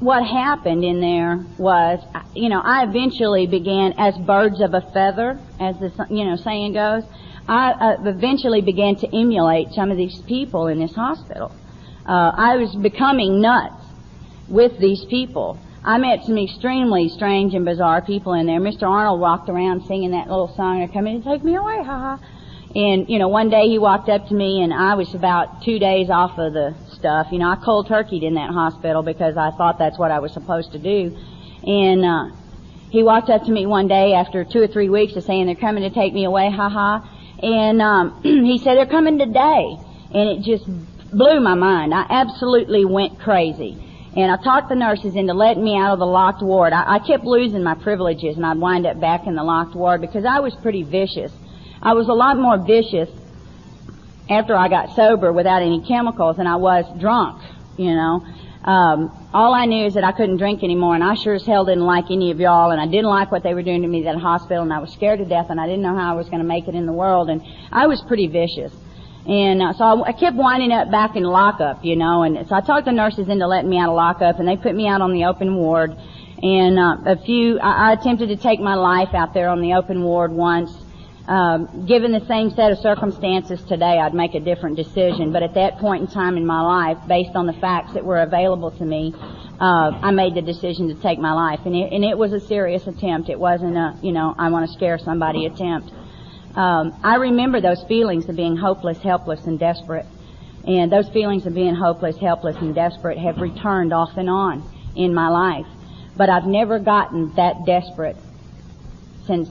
what happened in there was, you know, I eventually began as birds of a feather, as the you know saying goes. I uh, eventually began to emulate some of these people in this hospital. Uh, I was becoming nuts with these people. I met some extremely strange and bizarre people in there. Mr. Arnold walked around singing that little song, "They're coming to take me away, ha ha." And, you know, one day he walked up to me and I was about two days off of the stuff. You know, I cold turkeyed in that hospital because I thought that's what I was supposed to do. And, uh, he walked up to me one day after two or three weeks of saying they're coming to take me away, ha ha. And, um, he said they're coming today. And it just blew my mind. I absolutely went crazy. And I talked the nurses into letting me out of the locked ward. I, I kept losing my privileges and I'd wind up back in the locked ward because I was pretty vicious. I was a lot more vicious after I got sober without any chemicals than I was drunk, you know. Um, all I knew is that I couldn't drink anymore, and I sure as hell didn't like any of y'all, and I didn't like what they were doing to me at the hospital, and I was scared to death, and I didn't know how I was going to make it in the world, and I was pretty vicious. And uh, so I, I kept winding up back in lockup, you know, and so I talked the nurses into letting me out of lockup, and they put me out on the open ward. And uh, a few, I, I attempted to take my life out there on the open ward once, um, given the same set of circumstances today, I'd make a different decision. But at that point in time in my life, based on the facts that were available to me, uh, I made the decision to take my life, and it, and it was a serious attempt. It wasn't a, you know, I want to scare somebody attempt. Um, I remember those feelings of being hopeless, helpless, and desperate. And those feelings of being hopeless, helpless, and desperate have returned off and on in my life. But I've never gotten that desperate since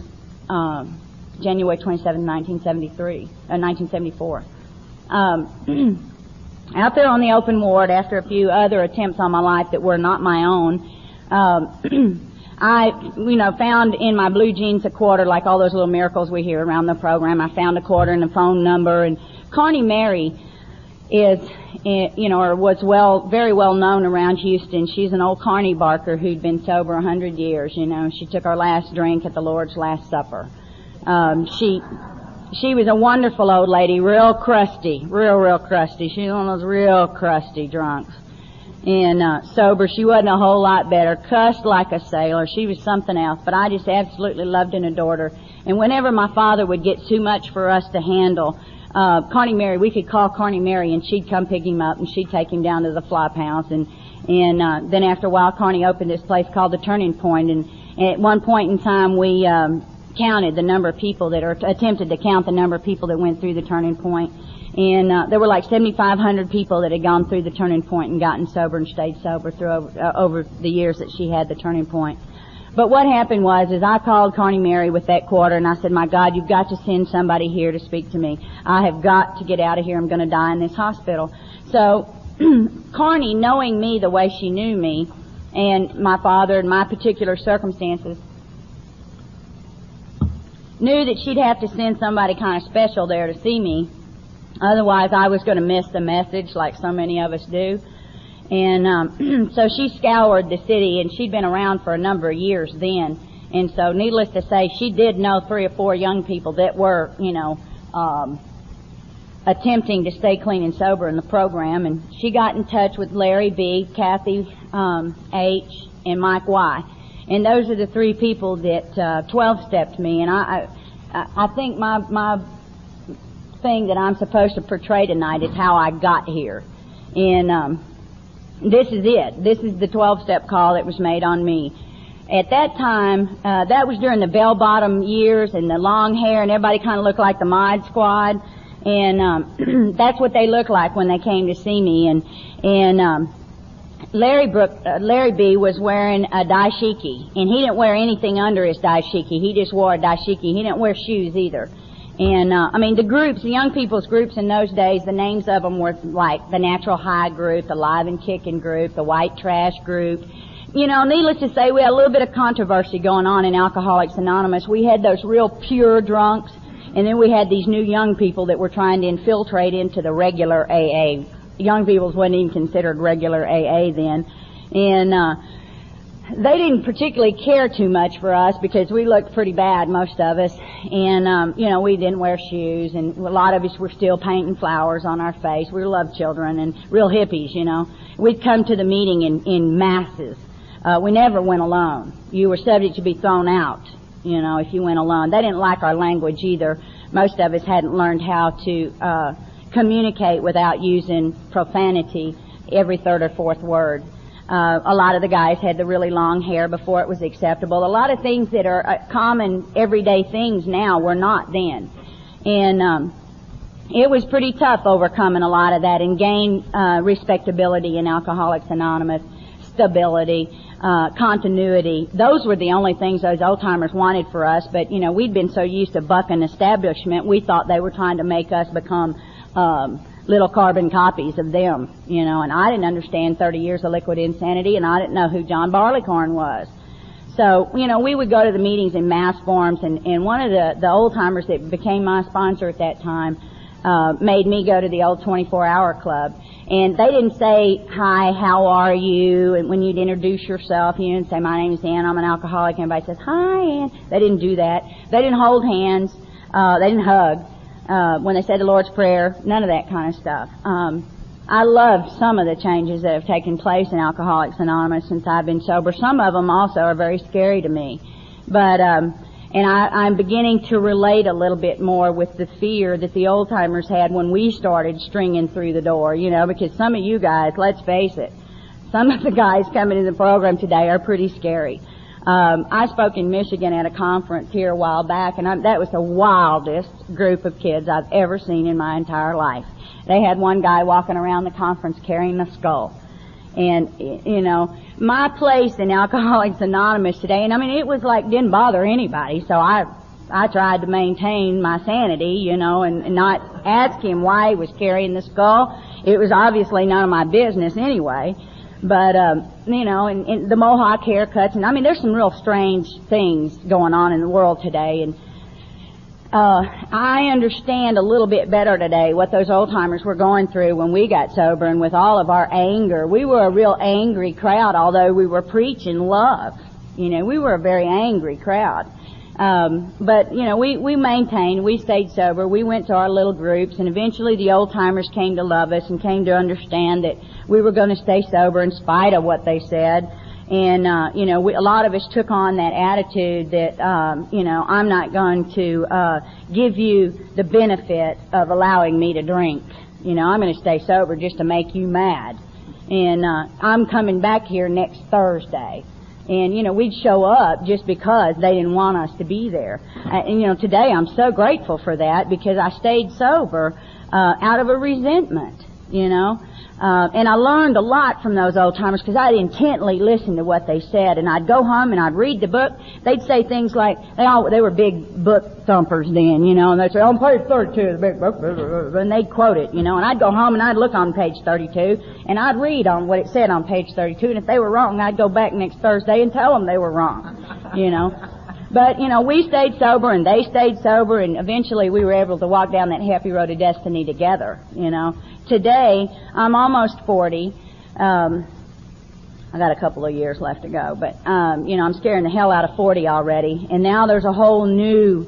um, January 27, 1973, uh, 1974. Um, out there on the open ward, after a few other attempts on my life that were not my own, um, I, you know, found in my blue jeans a quarter, like all those little miracles we hear around the program. I found a quarter and a phone number, and Carney Mary is, eh, you know, or was well, very well known around Houston. She's an old Carney Barker who'd been sober a hundred years. You know, she took her last drink at the Lord's Last Supper. Um, she she was a wonderful old lady, real crusty, real real crusty. She was one of those real crusty drunks. And uh, sober, she wasn't a whole lot better. Cussed like a sailor. She was something else. But I just absolutely loved and adored her. And whenever my father would get too much for us to handle, uh, Carney Mary, we could call Carney Mary and she'd come pick him up and she'd take him down to the flop house and and uh, then after a while Carney opened this place called the Turning Point and, and at one point in time we um, counted the number of people that are attempted to count the number of people that went through the turning point. And uh, there were like 7,500 people that had gone through the turning point and gotten sober and stayed sober through over, uh, over the years that she had the turning point. But what happened was, is I called Carney Mary with that quarter, and I said, "My God, you've got to send somebody here to speak to me. I have got to get out of here. I'm going to die in this hospital." So, Carney, knowing me the way she knew me, and my father and my particular circumstances, knew that she'd have to send somebody kind of special there to see me. Otherwise, I was going to miss the message like so many of us do. And um, so she scoured the city, and she'd been around for a number of years then. And so, needless to say, she did know three or four young people that were, you know, um, attempting to stay clean and sober in the program. And she got in touch with Larry B., Kathy um, H., and Mike Y. And those are the three people that uh, 12 stepped me. And I, I, I think my my thing that I'm supposed to portray tonight is how I got here. And um, this is it. This is the 12 step call that was made on me. At that time, uh, that was during the bell bottom years and the long hair, and everybody kind of looked like the Mod Squad. And um, that's what they looked like when they came to see me. And and um, Larry Brook, uh, Larry B was wearing a dashiki, and he didn't wear anything under his dashiki. He just wore a dashiki. He didn't wear shoes either. And uh, I mean, the groups, the young people's groups in those days, the names of them were like the Natural High Group, the Live and Kicking Group, the White Trash Group. You know, needless to say, we had a little bit of controversy going on in Alcoholics Anonymous. We had those real pure drunks, and then we had these new young people that were trying to infiltrate into the regular AA young people's wasn't even considered regular AA then. And, uh, they didn't particularly care too much for us because we looked pretty bad, most of us. And, um, you know, we didn't wear shoes and a lot of us were still painting flowers on our face. We were love children and real hippies, you know. We'd come to the meeting in, in masses. Uh, we never went alone. You were subject to be thrown out, you know, if you went alone. They didn't like our language either. Most of us hadn't learned how to, uh, communicate without using profanity every third or fourth word. Uh, a lot of the guys had the really long hair before it was acceptable. A lot of things that are uh, common everyday things now were not then. And um, it was pretty tough overcoming a lot of that and gain uh, respectability in Alcoholics Anonymous, stability, uh, continuity. Those were the only things those old timers wanted for us. But you know, we'd been so used to bucking establishment, we thought they were trying to make us become um, little carbon copies of them, you know, and I didn't understand 30 years of liquid insanity and I didn't know who John Barleycorn was. So, you know, we would go to the meetings in mass forms and, and one of the, the old timers that became my sponsor at that time, uh, made me go to the old 24 hour club. And they didn't say, hi, how are you? And when you'd introduce yourself, you didn't say, my name is Ann, I'm an alcoholic. Everybody says, hi, Ann. They didn't do that. They didn't hold hands. Uh, they didn't hug uh, when they said the Lord's Prayer, none of that kind of stuff. Um, I love some of the changes that have taken place in Alcoholics Anonymous since I've been sober. Some of them also are very scary to me, but um, and I, I'm beginning to relate a little bit more with the fear that the old timers had when we started stringing through the door. You know, because some of you guys, let's face it, some of the guys coming in the program today are pretty scary. Um, I spoke in Michigan at a conference here a while back, and I, that was the wildest group of kids I've ever seen in my entire life. They had one guy walking around the conference carrying a skull. And, you know, my place in Alcoholics Anonymous today, and I mean, it was like, didn't bother anybody, so I, I tried to maintain my sanity, you know, and, and not ask him why he was carrying the skull. It was obviously none of my business anyway. But, um, you know, and, and the mohawk haircuts, and I mean, there's some real strange things going on in the world today, and uh, I understand a little bit better today what those old timers were going through when we got sober and with all of our anger. We were a real angry crowd, although we were preaching love. You know, we were a very angry crowd. Um, but you know, we we maintained, we stayed sober. We went to our little groups, and eventually the old timers came to love us and came to understand that we were going to stay sober in spite of what they said. And uh, you know, we, a lot of us took on that attitude that um, you know, I'm not going to uh, give you the benefit of allowing me to drink. You know, I'm going to stay sober just to make you mad. And uh, I'm coming back here next Thursday and, you know, we'd show up just because they didn't want us to be there. Uh, and, you know, today I'm so grateful for that because I stayed sober, uh, out of a resentment, you know. Uh, and I learned a lot from those old timers because I'd intently listen to what they said, and I'd go home and I'd read the book. They'd say things like they all they were big book thumpers then, you know, and they'd say on page thirty-two, the big book, and they'd quote it, you know, and I'd go home and I'd look on page thirty-two and I'd read on what it said on page thirty-two, and if they were wrong, I'd go back next Thursday and tell them they were wrong, you know. But, you know, we stayed sober and they stayed sober and eventually we were able to walk down that happy road of destiny together, you know today, I'm almost 40. Um, I got a couple of years left to go, but um, you know, I'm scaring the hell out of 40 already, and now there's a whole new,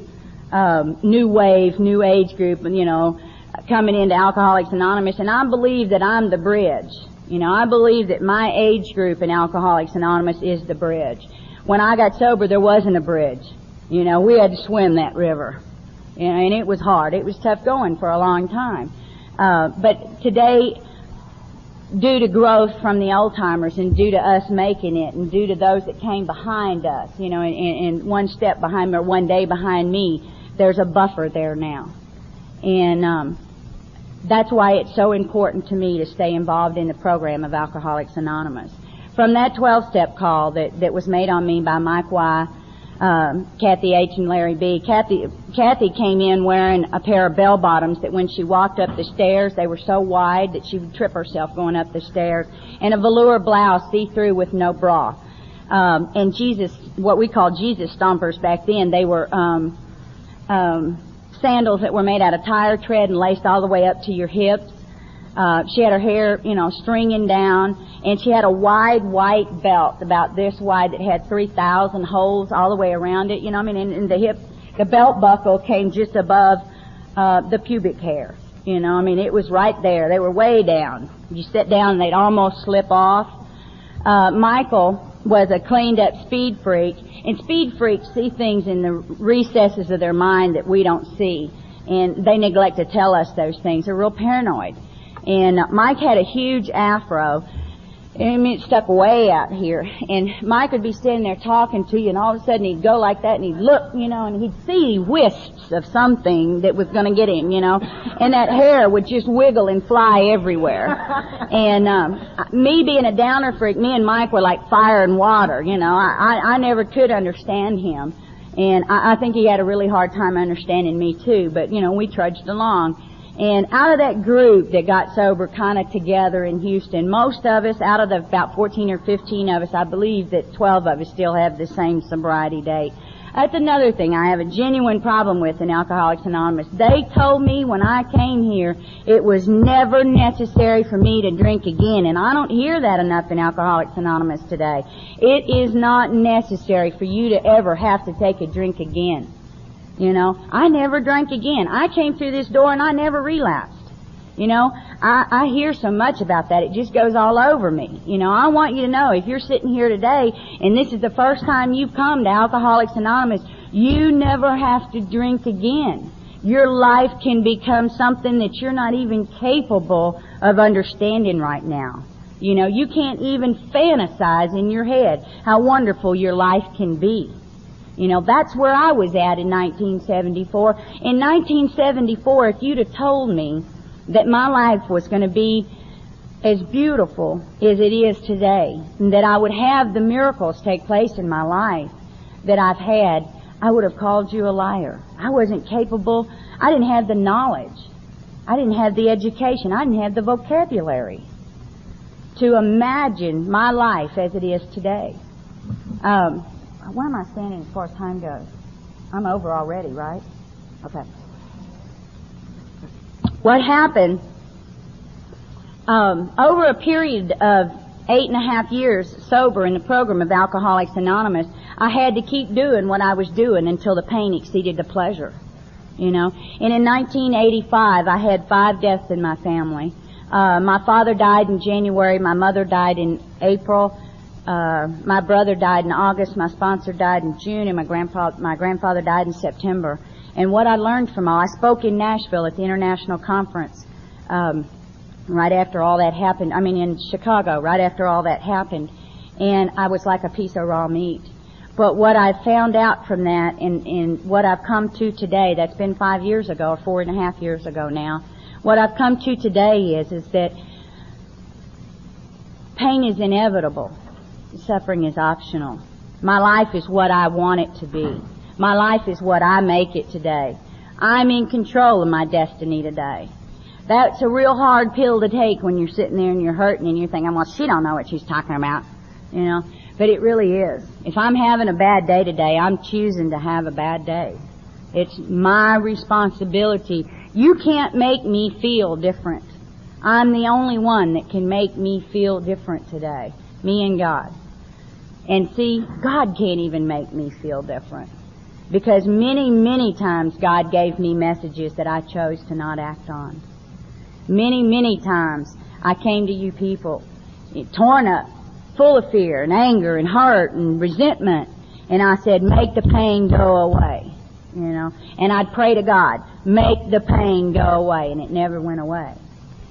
um, new wave, new age group, you know, coming into Alcoholics Anonymous, and I believe that I'm the bridge. You know, I believe that my age group in Alcoholics Anonymous is the bridge. When I got sober, there wasn't a bridge. You know, we had to swim that river. And it was hard. It was tough going for a long time. Uh, but today, due to growth from the old timers and due to us making it and due to those that came behind us, you know, and, and one step behind me or one day behind me, there's a buffer there now. And um, that's why it's so important to me to stay involved in the program of Alcoholics Anonymous. From that 12-step call that, that was made on me by Mike Y., um, Kathy H. and Larry B. Kathy, Kathy came in wearing a pair of bell bottoms that when she walked up the stairs, they were so wide that she would trip herself going up the stairs, and a velour blouse see-through with no bra. Um, and Jesus, what we called Jesus stompers back then, they were um, um, sandals that were made out of tire tread and laced all the way up to your hips. Uh, she had her hair, you know, stringing down, and she had a wide white belt about this wide that had 3,000 holes all the way around it. You know, I mean, and, and the hip, the belt buckle came just above uh, the pubic hair. You know, I mean, it was right there. They were way down. You sit down, and they'd almost slip off. Uh, Michael was a cleaned up speed freak, and speed freaks see things in the recesses of their mind that we don't see, and they neglect to tell us those things. They're real paranoid. And Mike had a huge afro. I mean, it stuck way out here. And Mike would be standing there talking to you, and all of a sudden he'd go like that, and he'd look, you know, and he'd see wisps of something that was going to get him, you know. And that hair would just wiggle and fly everywhere. And um, me being a downer freak, me and Mike were like fire and water, you know. I, I, I never could understand him. And I, I think he had a really hard time understanding me too. But, you know, we trudged along. And out of that group that got sober kind of together in Houston, most of us, out of the about 14 or 15 of us, I believe that 12 of us still have the same sobriety date. That's another thing I have a genuine problem with in Alcoholics Anonymous. They told me when I came here it was never necessary for me to drink again, and I don't hear that enough in Alcoholics Anonymous today. It is not necessary for you to ever have to take a drink again. You know, I never drank again. I came through this door and I never relapsed. You know, I, I hear so much about that. It just goes all over me. You know, I want you to know if you're sitting here today and this is the first time you've come to Alcoholics Anonymous, you never have to drink again. Your life can become something that you're not even capable of understanding right now. You know, you can't even fantasize in your head how wonderful your life can be. You know, that's where I was at in 1974. In 1974, if you'd have told me that my life was going to be as beautiful as it is today, and that I would have the miracles take place in my life that I've had, I would have called you a liar. I wasn't capable. I didn't have the knowledge. I didn't have the education. I didn't have the vocabulary to imagine my life as it is today. Um, where am I standing as far as time goes? I'm over already, right? Okay. What happened um, over a period of eight and a half years sober in the program of Alcoholics Anonymous, I had to keep doing what I was doing until the pain exceeded the pleasure. You know, and in 1985, I had five deaths in my family. Uh, my father died in January. My mother died in April. Uh, my brother died in August, my sponsor died in June, and my grandpa, my grandfather died in September. And what I learned from all, I spoke in Nashville at the international conference um, right after all that happened. I mean, in Chicago, right after all that happened, and I was like a piece of raw meat. But what I found out from that, and, and what I've come to today, that's been five years ago, or four and a half years ago now. What I've come to today is, is that pain is inevitable suffering is optional. My life is what I want it to be. My life is what I make it today. I'm in control of my destiny today. That's a real hard pill to take when you're sitting there and you're hurting and you're thinking, well, she don't know what she's talking about. You know, but it really is. If I'm having a bad day today, I'm choosing to have a bad day. It's my responsibility. You can't make me feel different. I'm the only one that can make me feel different today. Me and God. And see, God can't even make me feel different. Because many, many times God gave me messages that I chose to not act on. Many, many times I came to you people torn up, full of fear and anger and hurt and resentment. And I said, make the pain go away. You know, and I'd pray to God, make the pain go away. And it never went away.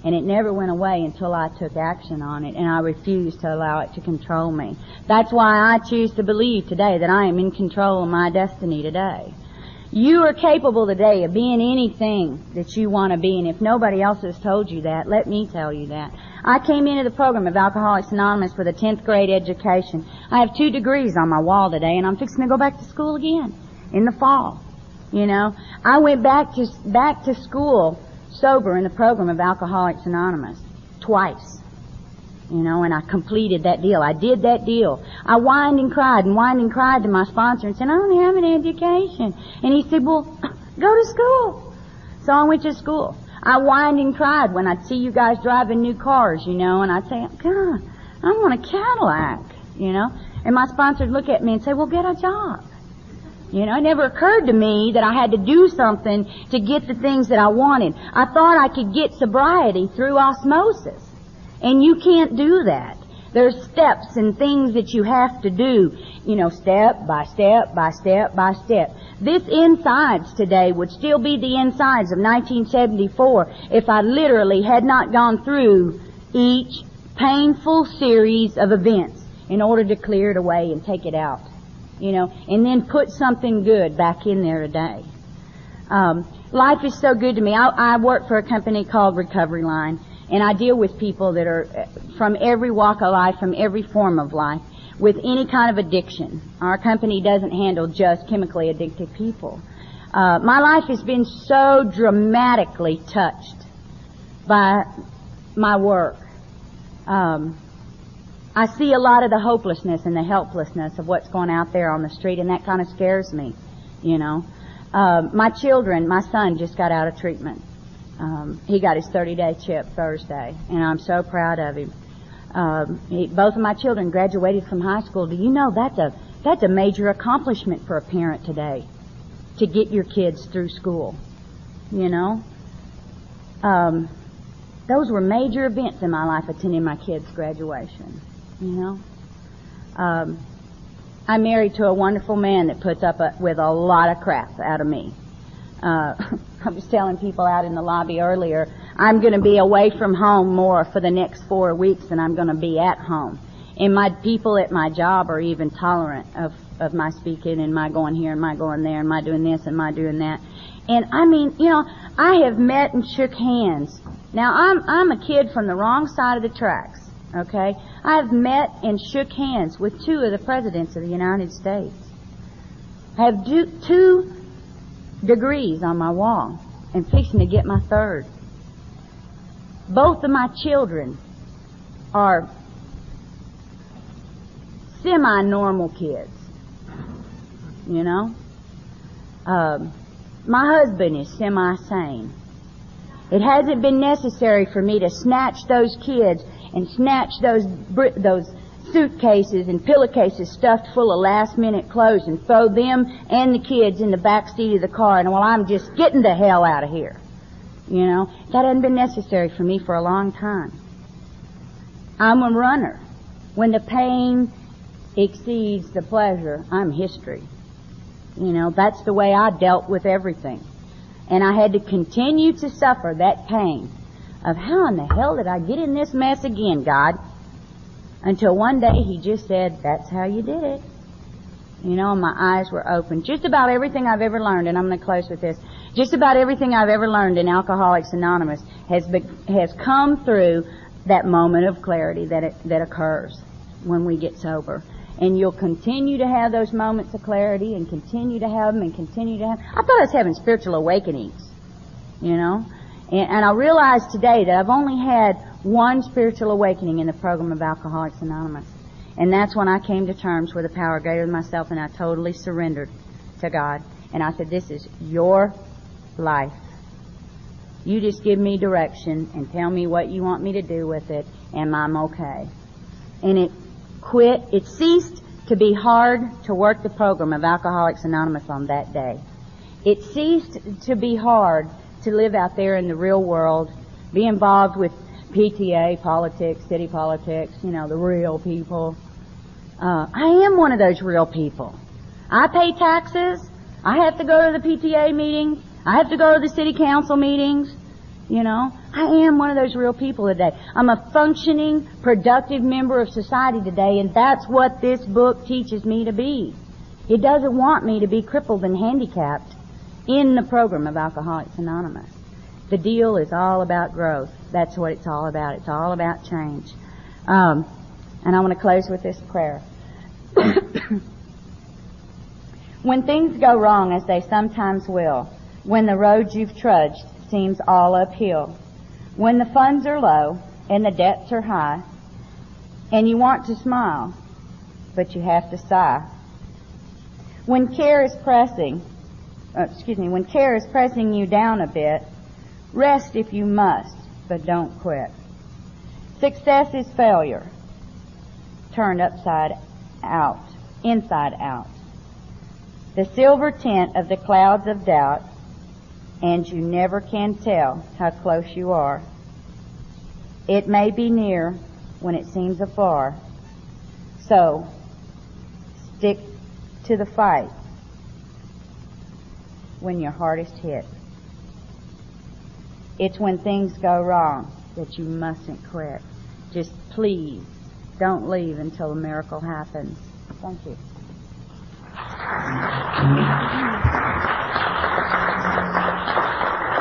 And it never went away until I took action on it and I refused to allow it to control me. That's why I choose to believe today that I am in control of my destiny today. You are capable today of being anything that you want to be, and if nobody else has told you that, let me tell you that. I came into the program of Alcoholics Anonymous with a 10th grade education. I have two degrees on my wall today, and I'm fixing to go back to school again in the fall. You know, I went back to back to school sober in the program of Alcoholics Anonymous twice. You know, and I completed that deal. I did that deal. I whined and cried and whined and cried to my sponsor and said, I don't have an education. And he said, well, go to school. So I went to school. I whined and cried when I'd see you guys driving new cars, you know, and I'd say, God, I want a Cadillac, you know. And my sponsor would look at me and say, well, get a job. You know, it never occurred to me that I had to do something to get the things that I wanted. I thought I could get sobriety through osmosis. And you can't do that. There's steps and things that you have to do, you know, step by step by step by step. This insides today would still be the insides of 1974 if I literally had not gone through each painful series of events in order to clear it away and take it out. You know, and then put something good back in there today. Um, life is so good to me. I, I work for a company called Recovery Line and I deal with people that are uh, from every walk of life, from every form of life, with any kind of addiction. Our company doesn't handle just chemically addicted people. Uh, my life has been so dramatically touched by my work. Um, I see a lot of the hopelessness and the helplessness of what's going out there on the street, and that kind of scares me. You know, uh, my children, my son just got out of treatment. Um, he got his 30 day chip Thursday, and I'm so proud of him. Um, he, both of my children graduated from high school. Do you know that's a that's a major accomplishment for a parent today to get your kids through school. You know, um, those were major events in my life attending my kids' graduation. You know, um, I'm married to a wonderful man that puts up a, with a lot of crap out of me. Uh, I was telling people out in the lobby earlier, I'm going to be away from home more for the next four weeks than I'm going to be at home. And my people at my job are even tolerant of, of my speaking and my going here and my going there and my doing this and my doing that. And I mean, you know, I have met and shook hands. Now I'm, I'm a kid from the wrong side of the tracks. Okay? I have met and shook hands with two of the presidents of the United States. I have do, two degrees on my wall and fixing to get my third. Both of my children are semi-normal kids. You know? Um, my husband is semi-sane. It hasn't been necessary for me to snatch those kids and snatch those those suitcases and pillowcases stuffed full of last minute clothes and throw them and the kids in the back seat of the car and well I'm just getting the hell out of here. You know, that hadn't been necessary for me for a long time. I'm a runner. When the pain exceeds the pleasure, I'm history. You know, that's the way I dealt with everything. And I had to continue to suffer that pain of how in the hell did I get in this mess again, God? Until one day he just said, that's how you did it. You know, my eyes were open. Just about everything I've ever learned, and I'm going to close with this. Just about everything I've ever learned in Alcoholics Anonymous has be, has come through that moment of clarity that it, that occurs when we get sober. And you'll continue to have those moments of clarity and continue to have them and continue to have. I thought I was having spiritual awakenings, you know. And, I realize today that I've only had one spiritual awakening in the program of Alcoholics Anonymous. And that's when I came to terms with a power greater than myself and I totally surrendered to God. And I said, this is your life. You just give me direction and tell me what you want me to do with it and I'm okay. And it, quit. It ceased to be hard to work the program of Alcoholics Anonymous on that day. It ceased to be hard to live out there in the real world, be involved with PTA politics, city politics, you know, the real people. Uh, I am one of those real people. I pay taxes. I have to go to the PTA meetings. I have to go to the city council meetings. You know, I am one of those real people today. I'm a functioning, productive member of society today, and that's what this book teaches me to be. It doesn't want me to be crippled and handicapped in the program of Alcoholics Anonymous. The deal is all about growth. That's what it's all about. It's all about change. Um, and I want to close with this prayer. when things go wrong, as they sometimes will, when the road you've trudged seems all uphill, when the funds are low and the debts are high, and you want to smile, but you have to sigh. When care is pressing, uh, excuse me, when care is pressing you down a bit, Rest if you must, but don't quit. Success is failure turned upside out, inside out. The silver tint of the clouds of doubt, and you never can tell how close you are. It may be near when it seems afar. So, stick to the fight when you're hardest hit. It's when things go wrong that you mustn't quit. Just please don't leave until a miracle happens. Thank you.